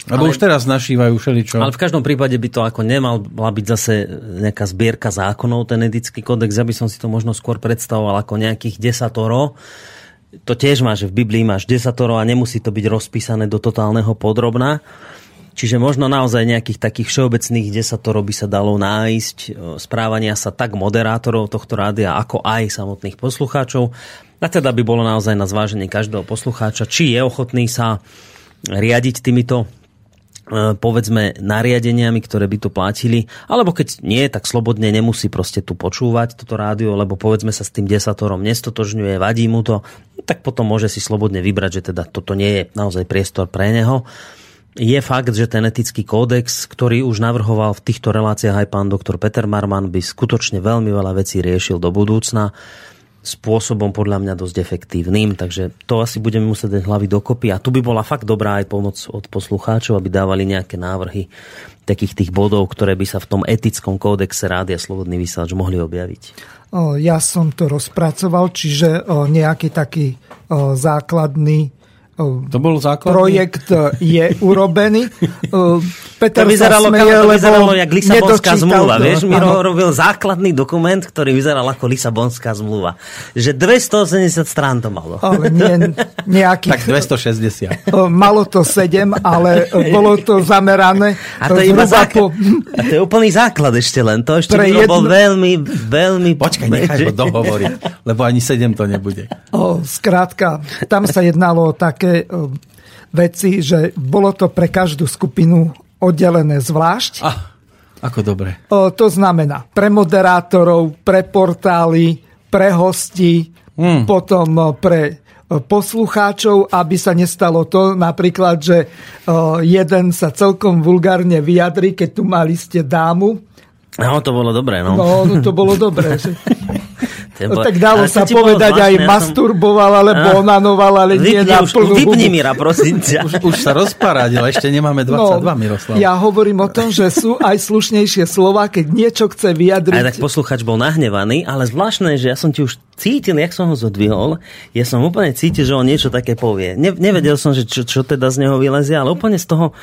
Lebo ale, už teraz našívajú všeličo. Ale v každom prípade by to ako nemal byť zase nejaká zbierka zákonov, ten etický kódex. Ja by som si to možno skôr predstavoval ako nejakých desatoro. To tiež má, že v Biblii máš desatoro a nemusí to byť rozpísané do totálneho podrobna. Čiže možno naozaj nejakých takých všeobecných desatoro by sa dalo nájsť e, správania sa tak moderátorov tohto rádia, ako aj samotných poslucháčov. A teda by bolo naozaj na zváženie každého poslucháča, či je ochotný sa riadiť týmito povedzme nariadeniami, ktoré by tu platili, alebo keď nie, tak slobodne nemusí proste tu počúvať toto rádio, lebo povedzme sa s tým desatorom nestotožňuje, vadí mu to, tak potom môže si slobodne vybrať, že teda toto nie je naozaj priestor pre neho. Je fakt, že ten etický kódex, ktorý už navrhoval v týchto reláciách aj pán doktor Peter Marman, by skutočne veľmi veľa vecí riešil do budúcna spôsobom podľa mňa dosť efektívnym, takže to asi budeme musieť dať hlavy dokopy a tu by bola fakt dobrá aj pomoc od poslucháčov, aby dávali nejaké návrhy takých tých bodov, ktoré by sa v tom etickom kódexe Rádia Slobodný vysielač mohli objaviť. Ja som to rozpracoval, čiže nejaký taký základný to bol základný? Projekt e, je urobený. E, Peter to vyzeralo, smeje, to vyzeralo jak Lisabonská zmluva. To. Vieš, Miro ano. robil základný dokument, ktorý vyzeral ako Lisabonská zmluva. Že 280 strán to malo. Ale nie, nejakých... Tak 260. Malo to 7, ale bolo to zamerané. A to, je iba zák... po... A to je úplný základ ešte len. To ešte Pre jedno... bol veľmi, veľmi... Počkaj, nechaj ho dohovoriť, lebo ani 7 to nebude. O, skrátka, tam sa jednalo o také také veci, že bolo to pre každú skupinu oddelené zvlášť. Ah, ako dobre. To znamená pre moderátorov, pre portály, pre hosti, mm. potom pre poslucháčov, aby sa nestalo to napríklad, že jeden sa celkom vulgárne vyjadri, keď tu mali ste dámu. No, to bolo dobré, no. No, to bolo dobré. Že... No, tak dalo sa povedať aj ja masturboval, alebo a... onanoval, ale vypni, nie na plnú Vypni Mira, prosím ťa. Už, už sa rozparadil, ešte nemáme 22, no, Miroslav. Ja hovorím o tom, že sú aj slušnejšie slova, keď niečo chce vyjadriť. Aj tak posluchač bol nahnevaný, ale zvláštne, že ja som ti už cítil, jak som ho zodvihol, ja som úplne cítil, že on niečo také povie. Ne, nevedel som, že čo, čo teda z neho vylezie, ale úplne z toho,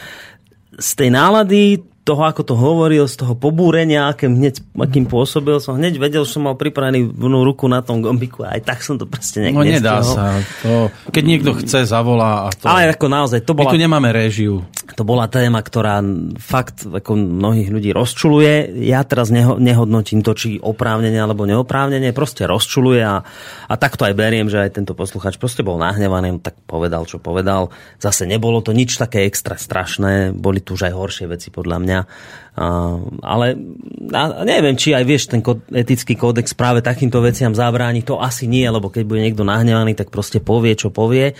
z tej nálady toho, ako to hovoril, z toho pobúrenia, akým, hneď, akým pôsobil, som hneď vedel, že som mal pripravený vnú ruku na tom gombiku a aj tak som to proste nejak No nedá sa. To, keď niekto chce, zavolá. A to... Ale ako naozaj, to bola... My tu nemáme réžiu. To bola téma, ktorá fakt ako mnohých ľudí rozčuluje. Ja teraz neho, nehodnotím to, či oprávnenie alebo neoprávnenie, proste rozčuluje a, a tak to aj beriem, že aj tento posluchač proste bol nahnevaný, tak povedal, čo povedal. Zase nebolo to nič také extra strašné, boli tu už aj horšie veci podľa mňa mňa. Ale neviem, či aj vieš, ten etický kódex práve takýmto veciam zabráni. To asi nie, lebo keď bude niekto nahnevaný, tak proste povie, čo povie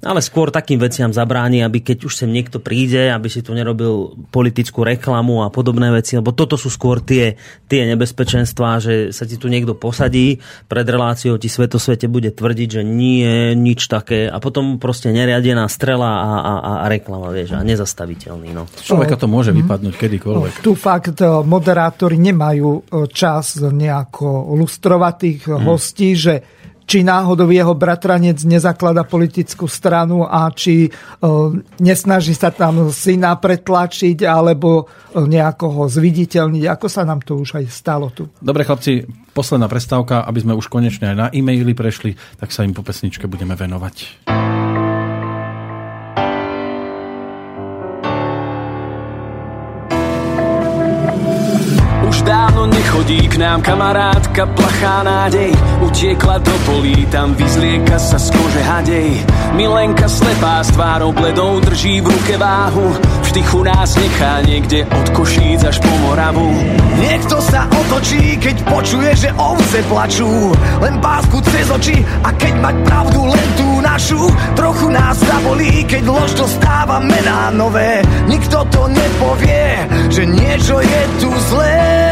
ale skôr takým veciam zabráni, aby keď už sem niekto príde, aby si tu nerobil politickú reklamu a podobné veci, lebo toto sú skôr tie, tie nebezpečenstvá, že sa ti tu niekto posadí, pred reláciou ti svetosvete bude tvrdiť, že nie, nič také a potom proste neriadená strela a, a, a reklama, vieš, a nezastaviteľný. No. Človeka to môže vypadnúť kedykoľvek. Tu fakt e, moderátori nemajú e, čas nejako lustrovať tých hmm. hostí, že či náhodou jeho bratranec nezaklada politickú stranu a či e, nesnaží sa tam syna pretlačiť alebo e, nejako ho zviditeľniť, ako sa nám to už aj stalo tu. Dobre chlapci, posledná prestávka, aby sme už konečne aj na e-maily prešli, tak sa im po pesničke budeme venovať. Dávno nechodí k nám kamarátka plachá nádej. Utiekla do polí, tam vyzlieka sa z kože hadej. Milenka slepá s tvárou bledou drží v ruke váhu. V štychu nás nechá niekde od Košíc až po Moravu. Niekto sa otočí, keď počuje, že ovce plačú. Len pásku cez oči a keď mať pravdu len tú našu. Trochu nás zabolí, keď lož dostáva mená nové. Nikto to nepovie, že niečo je tu zlé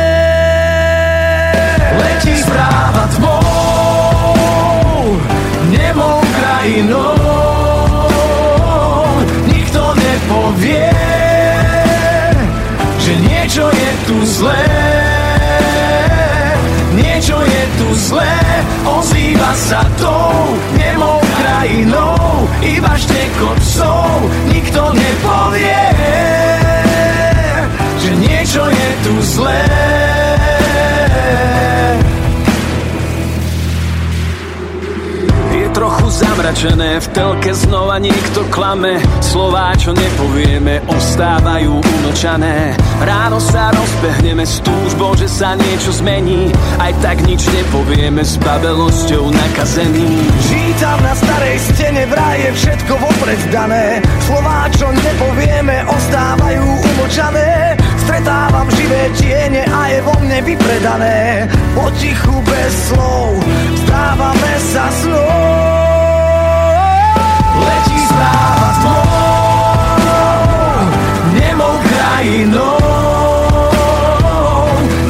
letí správa tvou nemou krajinou. Nikto nepovie, že niečo je tu zlé. Niečo je tu zlé, ozýva sa tou nemou krajinou. Iba štekot psov, nikto nepovie, že niečo je tu zlé. Zamračené V telke znova niekto klame. Slová, čo nepovieme, ostávajú umlčané. Ráno sa rozbehneme s túžbou, že sa niečo zmení. Aj tak nič nepovieme s babelosťou nakazený. Čítam na starej stene, vraj je všetko vopred dané. Slová, čo nepovieme, ostávajú umlčané. Stretávam živé tiene a je vo mne vypredané. Potichu bez slov, stávame sa snou správa s nemou krajinou.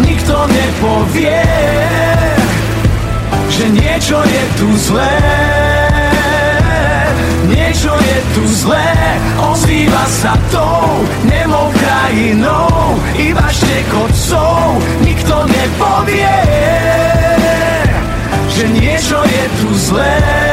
Nikto nepovie, že niečo je tu zlé. Niečo je tu zlé, ozýva sa tou nemou krajinou. Iba štekot nikto nepovie, že niečo je tu zlé.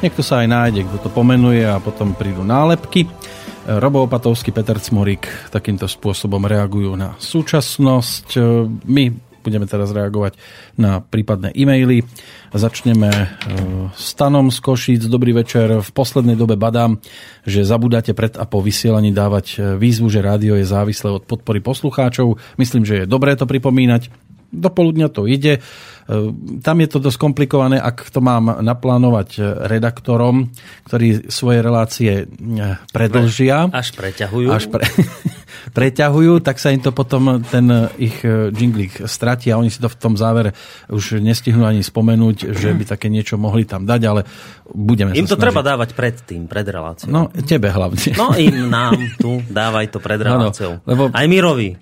Niekto sa aj nájde, kto to pomenuje a potom prídu nálepky. Robo Opatovský, Peter Cmorík takýmto spôsobom reagujú na súčasnosť. My budeme teraz reagovať na prípadné e-maily. Začneme e, stanom z Košíc. Dobrý večer. V poslednej dobe badám, že zabudáte pred a po vysielaní dávať e, výzvu, že rádio je závislé od podpory poslucháčov. Myslím, že je dobré to pripomínať. Do poludňa to ide. Ehm, tam je to dosť komplikované, ak to mám naplánovať eh, redaktorom, ktorí svoje relácie eh, predlžia. Až preťahujú. Až pre, preťahujú, tak sa im to potom ten eh, ich jinglik stratí a oni si to v tom závere už nestihnú ani spomenúť, že by také niečo mohli tam dať, ale budeme Im to snažiť. treba dávať pred tým, pred reláciou. No, tebe hlavne. No im, nám tu, dávaj to pred reláciou. No, no, lebo... Aj Mirovi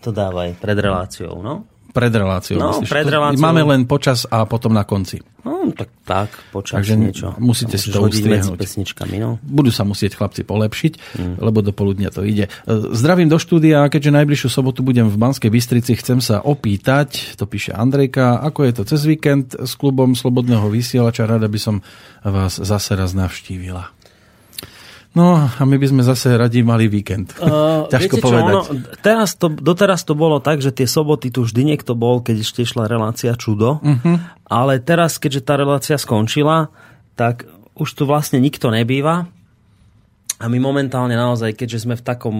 to dávaj pred reláciou, no pred reláciou. No, myslíš? pred reláciou. Máme len počas a potom na konci. No, tak, tak počas Takže niečo. Musíte si to ustriehnúť. pesničkami, no. Budú sa musieť chlapci polepšiť, mm. lebo do poludnia to ide. Zdravím do štúdia, keďže najbližšiu sobotu budem v Banskej Bystrici, chcem sa opýtať, to píše Andrejka, ako je to cez víkend s klubom Slobodného vysielača, rada by som vás zase raz navštívila. No a my by sme zase radi mali víkend. Uh, Ťažko povedať. Čo, ono, teraz to, doteraz to bolo tak, že tie soboty tu vždy niekto bol, keď ešte išla relácia Čudo. Uh-huh. Ale teraz, keďže tá relácia skončila, tak už tu vlastne nikto nebýva. A my momentálne naozaj, keďže sme v takom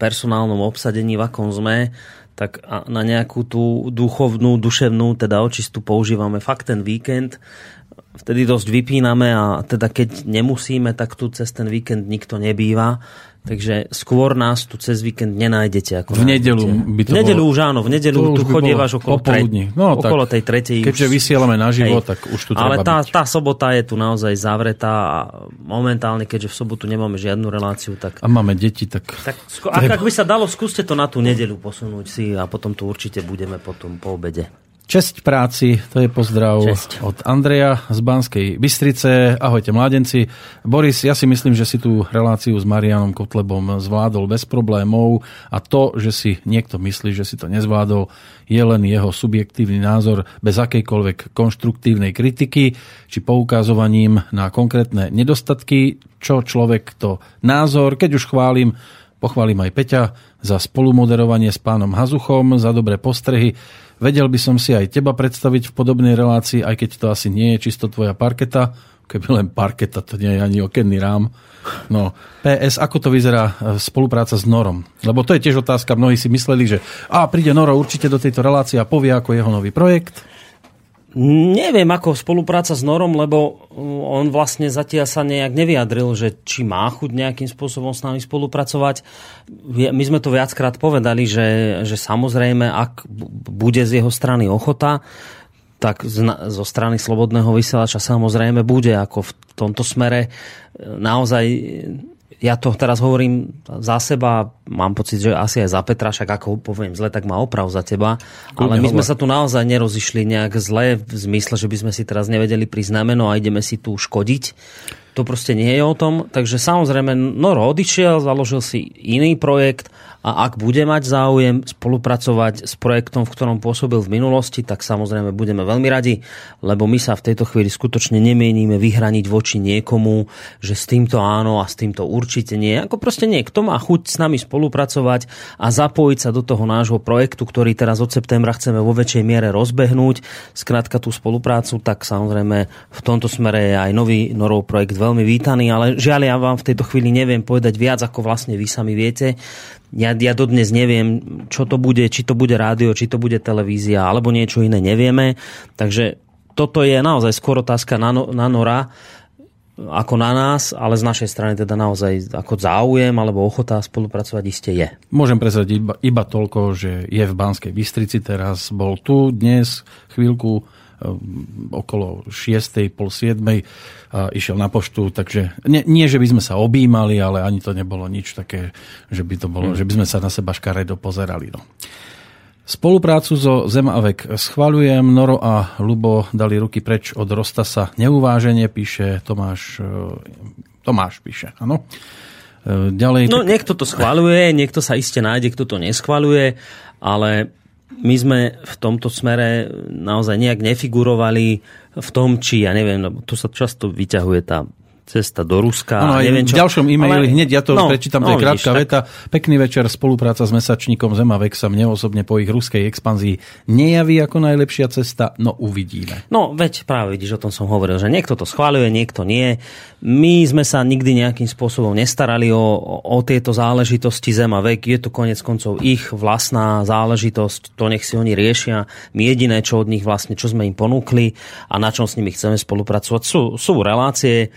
personálnom obsadení, v akom sme, tak na nejakú tú duchovnú, duševnú, teda očistu používame fakt ten víkend vtedy dosť vypíname a teda keď nemusíme, tak tu cez ten víkend nikto nebýva. Takže skôr nás tu cez víkend nenájdete. Ako v nedelu by to V nedelu bolo, už áno, v nedelu tu chodievaš okolo, tre, no, okolo tej tretej. Keďže už, vysielame naživo, hej, tak už tu Ale tá, byť. tá sobota je tu naozaj zavretá a momentálne, keďže v sobotu nemáme žiadnu reláciu, tak... A máme deti, tak... tak ak, ak by sa dalo, skúste to na tú nedelu posunúť si a potom tu určite budeme potom po obede. Česť práci, to je pozdrav Česť. od Andreja z Banskej Bystrice. Ahojte mladenci. Boris, ja si myslím, že si tú reláciu s Marianom Kotlebom zvládol bez problémov a to, že si niekto myslí, že si to nezvládol, je len jeho subjektívny názor bez akejkoľvek konštruktívnej kritiky či poukazovaním na konkrétne nedostatky, čo človek to názor, keď už chválim, pochválim aj Peťa za spolumoderovanie s pánom Hazuchom, za dobré postrehy, Vedel by som si aj teba predstaviť v podobnej relácii, aj keď to asi nie je čisto tvoja parketa. Keby len parketa, to nie je ani okenný rám. No, PS, ako to vyzerá e, spolupráca s Norom? Lebo to je tiež otázka. Mnohí si mysleli, že a príde Noro určite do tejto relácie a povie, ako jeho nový projekt. Neviem, ako spolupráca s Norom, lebo uh, on vlastne zatiaľ sa nejak nevyjadril, že či má chuť nejakým spôsobom s nami spolupracovať. My sme to viackrát povedali, že, že samozrejme, ak bude z jeho strany ochota, tak zo strany Slobodného vysielača samozrejme bude, ako v tomto smere naozaj ja to teraz hovorím za seba, mám pocit, že asi aj za Petra, však ako poviem zle, tak má oprav za teba. Ale my sme sa tu naozaj nerozišli nejak zle v zmysle, že by sme si teraz nevedeli pri znameno a ideme si tu škodiť. To proste nie je o tom. Takže samozrejme, Noro odišiel, založil si iný projekt a ak bude mať záujem spolupracovať s projektom, v ktorom pôsobil v minulosti, tak samozrejme budeme veľmi radi, lebo my sa v tejto chvíli skutočne nemieníme vyhraniť voči niekomu, že s týmto áno a s týmto určite nie. Ako proste niekto má chuť s nami spolupracovať a zapojiť sa do toho nášho projektu, ktorý teraz od septembra chceme vo väčšej miere rozbehnúť, skrátka tú spoluprácu, tak samozrejme v tomto smere je aj nový Norov projekt veľmi vítaný, ale žiaľ ja vám v tejto chvíli neviem povedať viac, ako vlastne vy sami viete ja, ja dodnes neviem, čo to bude, či to bude rádio, či to bude televízia, alebo niečo iné nevieme. Takže toto je naozaj skôr otázka na, no, na Nora, ako na nás, ale z našej strany teda naozaj ako záujem alebo ochota spolupracovať iste je. Môžem prezradiť iba, iba toľko, že je v Banskej Bystrici teraz, bol tu dnes chvíľku okolo 6. pol 7. A išiel na poštu, takže nie, nie, že by sme sa objímali, ale ani to nebolo nič také, že by to bolo, hmm. že by sme sa na seba škaredo pozerali. No. Spoluprácu so Zemavek schvaľujem. Noro a Lubo dali ruky preč od Rostasa neuváženie, píše Tomáš. E, Tomáš píše, áno. E, ďalej, no, tak... niekto to schvaľuje, niekto sa iste nájde, kto to neschvaľuje, ale my sme v tomto smere naozaj nejak nefigurovali v tom, či, ja neviem, lebo tu sa často vyťahuje tá cesta do Ruska. Ano, neviem čo. V ďalšom e-maili ale... hneď, ja to no, prečítam, to no, je krátka vidíš, veta. Tak... Pekný večer, spolupráca s mesačníkom Zemavek sa mne osobne po ich ruskej expanzii nejaví ako najlepšia cesta, no uvidíme. No veď práve vidíš, o tom som hovoril, že niekto to schváľuje, niekto nie. My sme sa nikdy nejakým spôsobom nestarali o, o tieto záležitosti Zemavek. Je to konec koncov ich vlastná záležitosť, to nech si oni riešia. My jediné, čo od nich vlastne, čo sme im ponúkli a na čom s nimi chceme spolupracovať, sú, sú relácie,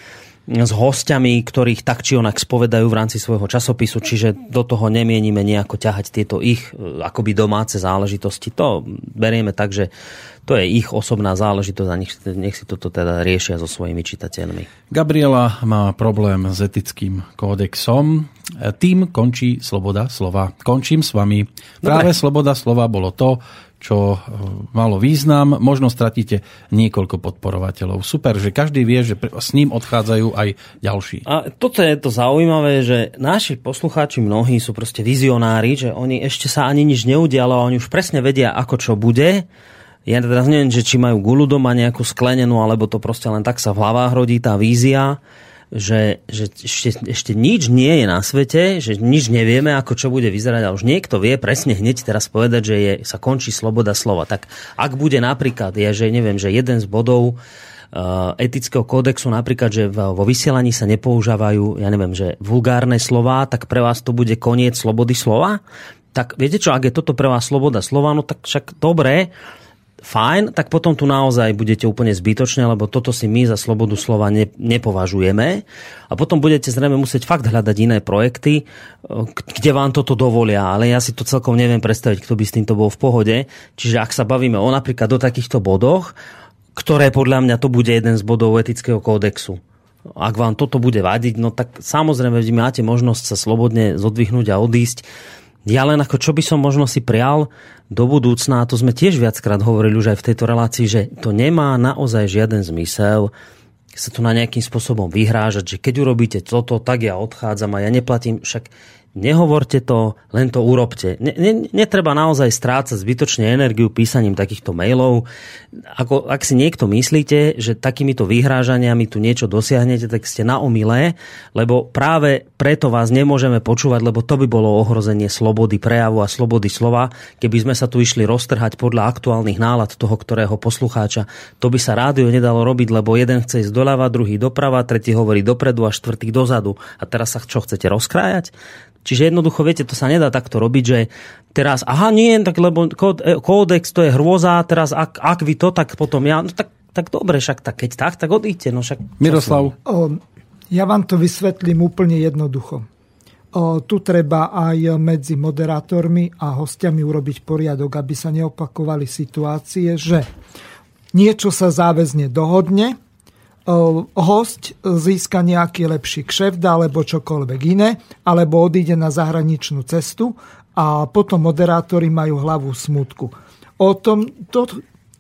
s hostiami, ktorých tak či onak spovedajú v rámci svojho časopisu, čiže do toho nemienime nejako ťahať tieto ich e, akoby domáce záležitosti. To berieme tak, že to je ich osobná záležitosť a nech, nech si toto teda riešia so svojimi čitateľmi. Gabriela má problém s etickým kódexom. Tým končí sloboda slova. Končím s vami. Práve Dobre. sloboda slova bolo to, čo e, malo význam. Možno stratíte niekoľko podporovateľov. Super, že každý vie, že s ním odchádzajú aj ďalší. A toto je to zaujímavé, že naši poslucháči mnohí sú proste vizionári, že oni ešte sa ani nič neudialo oni už presne vedia, ako čo bude. Ja teraz neviem, že či majú gulu doma nejakú sklenenú, alebo to proste len tak sa v hlavách rodí tá vízia že, že ešte, ešte nič nie je na svete, že nič nevieme, ako čo bude vyzerať a už niekto vie presne hneď teraz povedať, že je, sa končí sloboda slova. Tak ak bude napríklad, je, že neviem, že jeden z bodov uh, etického kódexu napríklad, že vo vysielaní sa nepoužívajú, ja neviem, že vulgárne slova, tak pre vás to bude koniec slobody slova? Tak viete čo, ak je toto pre vás sloboda slova, no tak však dobré, fajn, tak potom tu naozaj budete úplne zbytočne, lebo toto si my za slobodu slova ne, nepovažujeme. A potom budete zrejme musieť fakt hľadať iné projekty, kde vám toto dovolia. Ale ja si to celkom neviem predstaviť, kto by s týmto bol v pohode. Čiže ak sa bavíme o napríklad o takýchto bodoch, ktoré podľa mňa to bude jeden z bodov etického kódexu. Ak vám toto bude vadiť, no tak samozrejme máte možnosť sa slobodne zodvihnúť a odísť. Ja len ako čo by som možno si prial, do budúcna, a to sme tiež viackrát hovorili už aj v tejto relácii, že to nemá naozaj žiaden zmysel sa tu na nejakým spôsobom vyhrážať, že keď urobíte toto, tak ja odchádzam a ja neplatím. Však nehovorte to, len to urobte. Ne, ne, netreba naozaj strácať zbytočne energiu písaním takýchto mailov. Ako, ak si niekto myslíte, že takýmito vyhrážaniami tu niečo dosiahnete, tak ste na omile, lebo práve preto vás nemôžeme počúvať, lebo to by bolo ohrozenie slobody prejavu a slobody slova. Keby sme sa tu išli roztrhať podľa aktuálnych nálad toho, ktorého poslucháča, to by sa rádio nedalo robiť, lebo jeden chce ísť doľava, druhý doprava, tretí hovorí dopredu a štvrtý dozadu. A teraz sa čo chcete rozkrájať? Čiže jednoducho, viete, to sa nedá takto robiť, že teraz, aha, nie, tak lebo e, kódex to je hrôza, teraz ak, ak vy to, tak potom ja, no tak, tak dobre, však tak, keď tak, tak odíďte. No však, Miroslav. O, ja vám to vysvetlím úplne jednoducho. O, tu treba aj medzi moderátormi a hostiami urobiť poriadok, aby sa neopakovali situácie, že niečo sa záväzne dohodne, host získa nejaký lepší kšeft alebo čokoľvek iné, alebo odíde na zahraničnú cestu a potom moderátori majú hlavu smutku. O tom, to,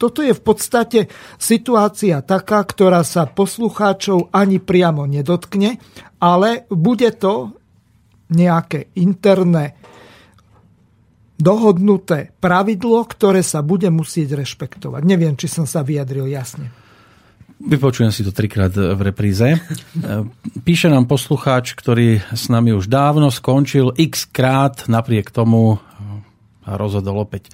toto je v podstate situácia taká, ktorá sa poslucháčov ani priamo nedotkne, ale bude to nejaké interné dohodnuté pravidlo, ktoré sa bude musieť rešpektovať. Neviem, či som sa vyjadril jasne. Vypočujem si to trikrát v repríze. Píše nám poslucháč, ktorý s nami už dávno skončil x krát, napriek tomu a rozhodol opäť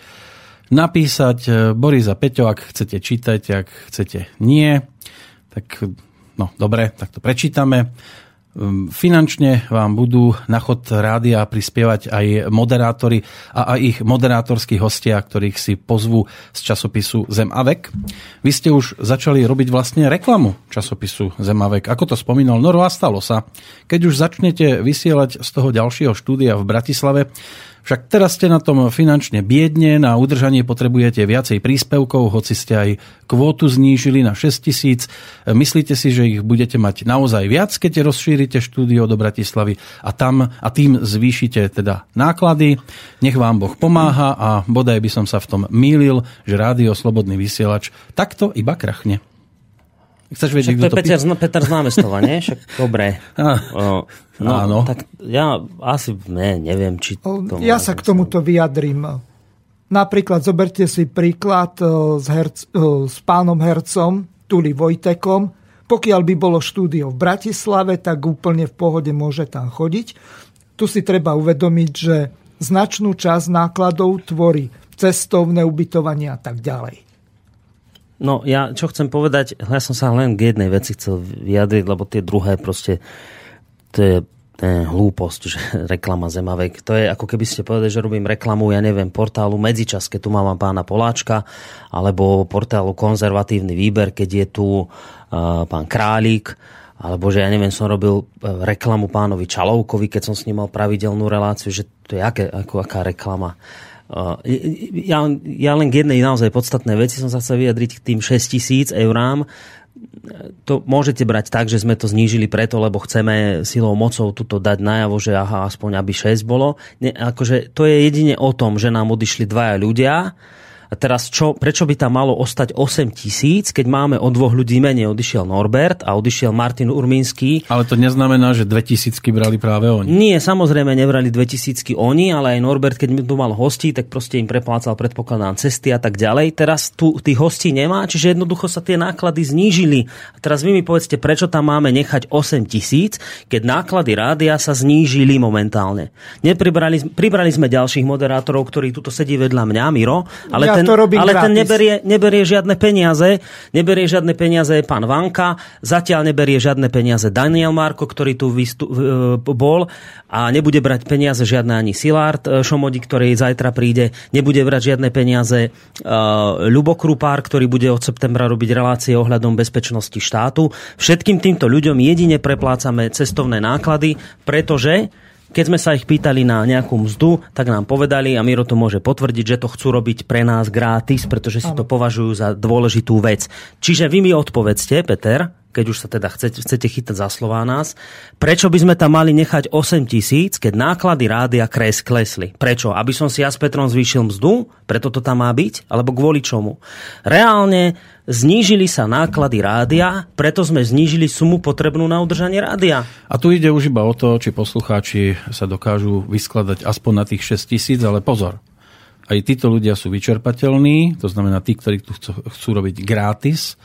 napísať. Boris a Peťo, ak chcete čítať, ak chcete nie, tak no dobre, tak to prečítame. Ehm, finančne vám budú na chod rádia prispievať aj moderátori a aj ich moderátorskí hostia, ktorých si pozvú z časopisu Zem a vek. Vy ste už začali robiť vlastne reklamu časopisu Zem a vek. Ako to spomínal Noro a stalo sa. Keď už začnete vysielať z toho ďalšieho štúdia v Bratislave, však teraz ste na tom finančne biedne, na udržanie potrebujete viacej príspevkov, hoci ste aj kvótu znížili na 6 tisíc. Myslíte si, že ich budete mať naozaj viac, keď rozšírite štúdio do Bratislavy a tam a tým zvýšite teda náklady. Nech vám Boh pomáha a bodaj by som sa v tom mýlil, že rádio Slobodný vysielač takto iba krachne. Chceš vedieť, Však to je Peter, Peter z námestova, nie? Však dobre. no, Áno. Tak ja asi ne, neviem, či... To ja sa k tomuto vyjadrím. Napríklad zoberte si príklad e, s, herc, e, s pánom hercom Tuli Vojtekom. Pokiaľ by bolo štúdio v Bratislave, tak úplne v pohode môže tam chodiť. Tu si treba uvedomiť, že značnú časť nákladov tvorí cestovné ubytovanie a tak ďalej. No ja čo chcem povedať, ja som sa len k jednej veci chcel vyjadriť, lebo tie druhé proste, to je ne, hlúposť, že reklama Zemavek. To je ako keby ste povedali, že robím reklamu, ja neviem, portálu Medzičas, keď tu mám pána Poláčka, alebo portálu Konzervatívny výber, keď je tu uh, pán Králík, alebo že ja neviem, som robil uh, reklamu pánovi Čalovkovi, keď som s ním mal pravidelnú reláciu, že to je aké, ako, aká reklama. Uh, ja, ja len k jednej naozaj podstatnej veci som sa chcel vyjadriť k tým 6 tisíc eurám to môžete brať tak, že sme to znížili preto, lebo chceme silou mocou tuto dať najavo, že aha, aspoň aby 6 bolo. Ne, akože to je jedine o tom, že nám odišli dvaja ľudia, a teraz čo, prečo by tam malo ostať 8 tisíc, keď máme o dvoch ľudí menej? Odišiel Norbert a odišiel Martin Urmínsky. Ale to neznamená, že 2000 brali práve oni. Nie, samozrejme nebrali 2000 oni, ale aj Norbert, keď tu mal hostí, tak proste im preplácal predpokladám cesty a tak ďalej. Teraz tu tých hostí nemá, čiže jednoducho sa tie náklady znížili. A teraz vy mi povedzte, prečo tam máme nechať 8 tisíc, keď náklady rádia sa znížili momentálne. Nepribrali, pribrali sme ďalších moderátorov, ktorí tuto sedí vedľa mňa, Miro, ale ja ten, to robím ale gratis. ten neberie, neberie žiadne peniaze. Neberie žiadne peniaze pán Vanka, zatiaľ neberie žiadne peniaze Daniel Marko, ktorý tu vystu, bol a nebude brať peniaze žiadne ani Silard e, Šomodi, ktorý zajtra príde, nebude brať žiadne peniaze uh, Ľubo Krupár, ktorý bude od septembra robiť relácie ohľadom bezpečnosti štátu. Všetkým týmto ľuďom jedine preplácame cestovné náklady, pretože keď sme sa ich pýtali na nejakú mzdu, tak nám povedali, a Miro to môže potvrdiť, že to chcú robiť pre nás gratis, pretože si to považujú za dôležitú vec. Čiže vy mi odpovedzte, Peter, keď už sa teda chcete, chcete chytať za slová nás, prečo by sme tam mali nechať 8 tisíc, keď náklady rádia kres klesli? Prečo? Aby som si ja s Petrom zvýšil mzdu? Preto to tam má byť? Alebo kvôli čomu? Reálne znížili sa náklady rádia, preto sme znížili sumu potrebnú na udržanie rádia. A tu ide už iba o to, či poslucháči sa dokážu vyskladať aspoň na tých 6 tisíc, ale pozor. Aj títo ľudia sú vyčerpateľní, to znamená tí, ktorí tu chcú, chcú robiť gratis.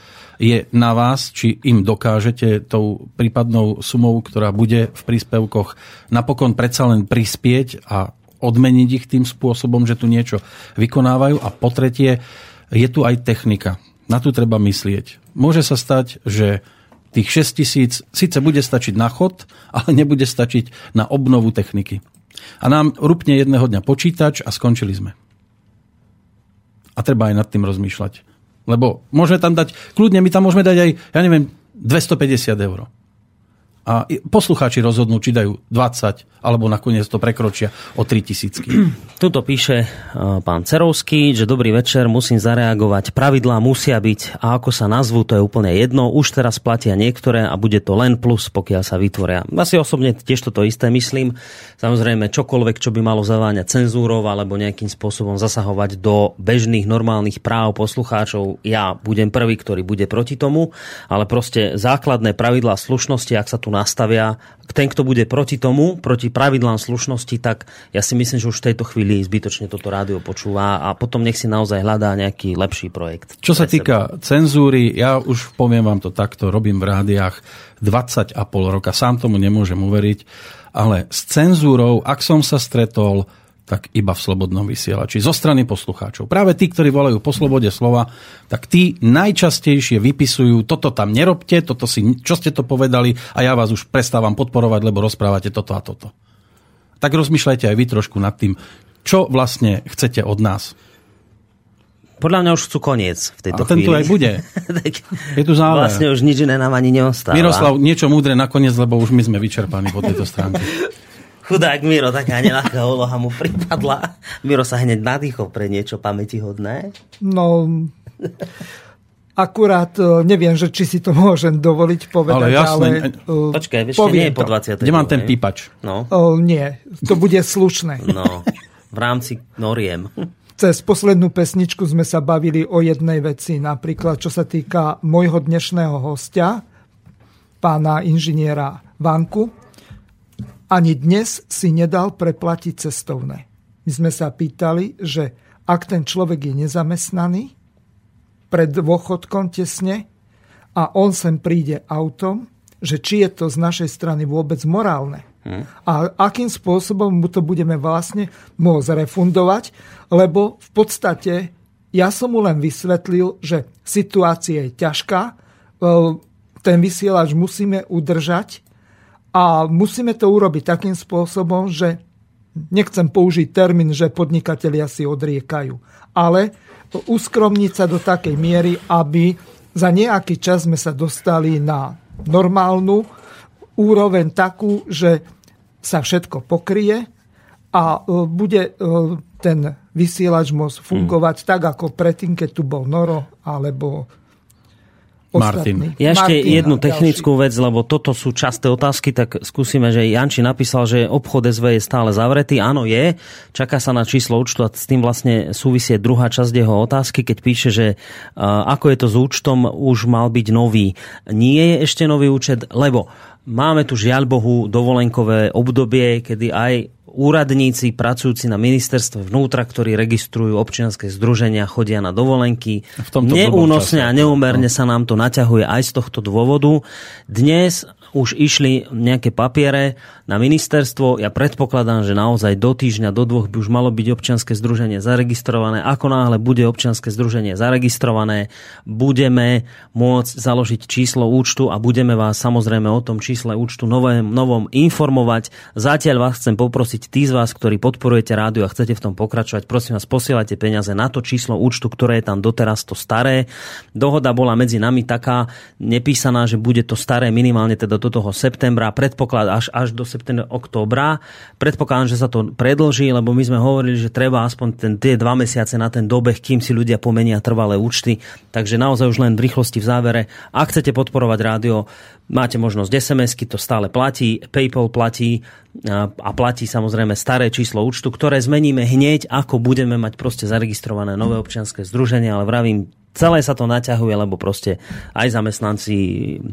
Je na vás, či im dokážete tou prípadnou sumou, ktorá bude v príspevkoch, napokon predsa len prispieť a odmeniť ich tým spôsobom, že tu niečo vykonávajú. A po tretie, je tu aj technika na tu treba myslieť. Môže sa stať, že tých 6 tisíc síce bude stačiť na chod, ale nebude stačiť na obnovu techniky. A nám rupne jedného dňa počítač a skončili sme. A treba aj nad tým rozmýšľať. Lebo môžeme tam dať, kľudne my tam môžeme dať aj, ja neviem, 250 eur a poslucháči rozhodnú, či dajú 20, alebo nakoniec to prekročia o 3 tisícky. Tuto píše e, pán Cerovský, že dobrý večer, musím zareagovať. Pravidlá musia byť a ako sa nazvú, to je úplne jedno. Už teraz platia niektoré a bude to len plus, pokiaľ sa vytvoria. Asi osobne tiež toto isté myslím. Samozrejme, čokoľvek, čo by malo zaváňať cenzúrov alebo nejakým spôsobom zasahovať do bežných normálnych práv poslucháčov, ja budem prvý, ktorý bude proti tomu, ale proste základné pravidlá slušnosti, ak sa tu nastavia, ten, kto bude proti tomu, proti pravidlám slušnosti, tak ja si myslím, že už v tejto chvíli zbytočne toto rádio počúva a potom nech si naozaj hľadá nejaký lepší projekt. Čo sa týka cenzúry, ja už poviem vám to takto, robím v rádiách 20 a pol roka, sám tomu nemôžem uveriť, ale s cenzúrou, ak som sa stretol, tak iba v slobodnom vysielači. Zo strany poslucháčov. Práve tí, ktorí volajú po slobode slova, tak tí najčastejšie vypisujú, toto tam nerobte, toto si, čo ste to povedali a ja vás už prestávam podporovať, lebo rozprávate toto a toto. Tak rozmýšľajte aj vy trošku nad tým, čo vlastne chcete od nás. Podľa mňa už chcú koniec v tejto a ten chvíli. tu aj bude. Je tu záver. Vlastne už nič iné nám ani neostáva. Miroslav, niečo múdre nakoniec, lebo už my sme vyčerpaní po tejto stránke. Chudák Miro, taká nelahká úloha mu pripadla. Miro sa hneď nadýchol pre niečo pamätihodné. No, akurát e, neviem, že či si to môžem dovoliť povedať, ale... Jasné. ale uh, Počkaj, ešte nie je po 20. Kde mám ten pípač? No. Uh, nie, to bude slušné. No, v rámci noriem. Cez poslednú pesničku sme sa bavili o jednej veci, napríklad čo sa týka môjho dnešného hostia, pána inžiniera Vanku, ani dnes si nedal preplatiť cestovné. My sme sa pýtali, že ak ten človek je nezamestnaný, pred dôchodkom tesne a on sem príde autom, že či je to z našej strany vôbec morálne. Hmm. A akým spôsobom mu to budeme vlastne môcť refundovať, lebo v podstate ja som mu len vysvetlil, že situácia je ťažká, e, ten vysielač musíme udržať a musíme to urobiť takým spôsobom, že nechcem použiť termín, že podnikatelia si odriekajú, ale uskromniť sa do takej miery, aby za nejaký čas sme sa dostali na normálnu úroveň takú, že sa všetko pokrie a e, bude e, ten vysielač môcť fungovať mm. tak, ako predtým, keď tu bol Noro alebo Martin. Ja ešte Martin jednu technickú ďalší. vec, lebo toto sú časté otázky, tak skúsime, že Janči napísal, že obchod SV je stále zavretý. Áno, je. Čaká sa na číslo účtu a s tým vlastne súvisie druhá časť jeho otázky, keď píše, že ako je to s účtom, už mal byť nový. Nie je ešte nový účet, lebo máme tu žiaľ Bohu dovolenkové obdobie, kedy aj úradníci pracujúci na ministerstve vnútra, ktorí registrujú občianske združenia, chodia na dovolenky. V Neúnosne a neumerne no. sa nám to naťahuje aj z tohto dôvodu. Dnes už išli nejaké papiere na ministerstvo. Ja predpokladám, že naozaj do týždňa, do dvoch by už malo byť občianske združenie zaregistrované. Ako náhle bude občianske združenie zaregistrované, budeme môcť založiť číslo účtu a budeme vás samozrejme o tom čísle účtu novom, novom informovať. Zatiaľ vás chcem poprosiť tí z vás, ktorí podporujete rádiu a chcete v tom pokračovať, prosím vás, posielajte peniaze na to číslo účtu, ktoré je tam doteraz to staré. Dohoda bola medzi nami taká nepísaná, že bude to staré minimálne teda do toho septembra, predpoklad až, až do septembra, októbra. Predpokladám, že sa to predlží, lebo my sme hovorili, že treba aspoň ten, tie dva mesiace na ten dobeh, kým si ľudia pomenia trvalé účty. Takže naozaj už len v rýchlosti v závere. Ak chcete podporovať rádio, máte možnosť SMS-ky, to stále platí, PayPal platí a platí samozrejme staré číslo účtu, ktoré zmeníme hneď, ako budeme mať proste zaregistrované nové občianske združenie, ale vravím, celé sa to naťahuje, lebo proste aj zamestnanci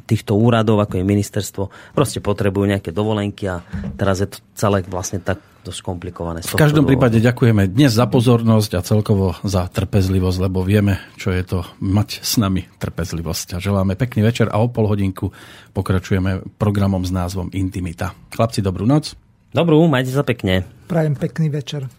týchto úradov, ako je ministerstvo, proste potrebujú nejaké dovolenky a teraz je to celé vlastne tak dosť komplikované. V každom dôvodu. prípade ďakujeme dnes za pozornosť a celkovo za trpezlivosť, lebo vieme, čo je to mať s nami trpezlivosť. A želáme pekný večer a o pol hodinku pokračujeme programom s názvom Intimita. Chlapci, dobrú noc. Dobrú, majte sa pekne. Prajem pekný večer.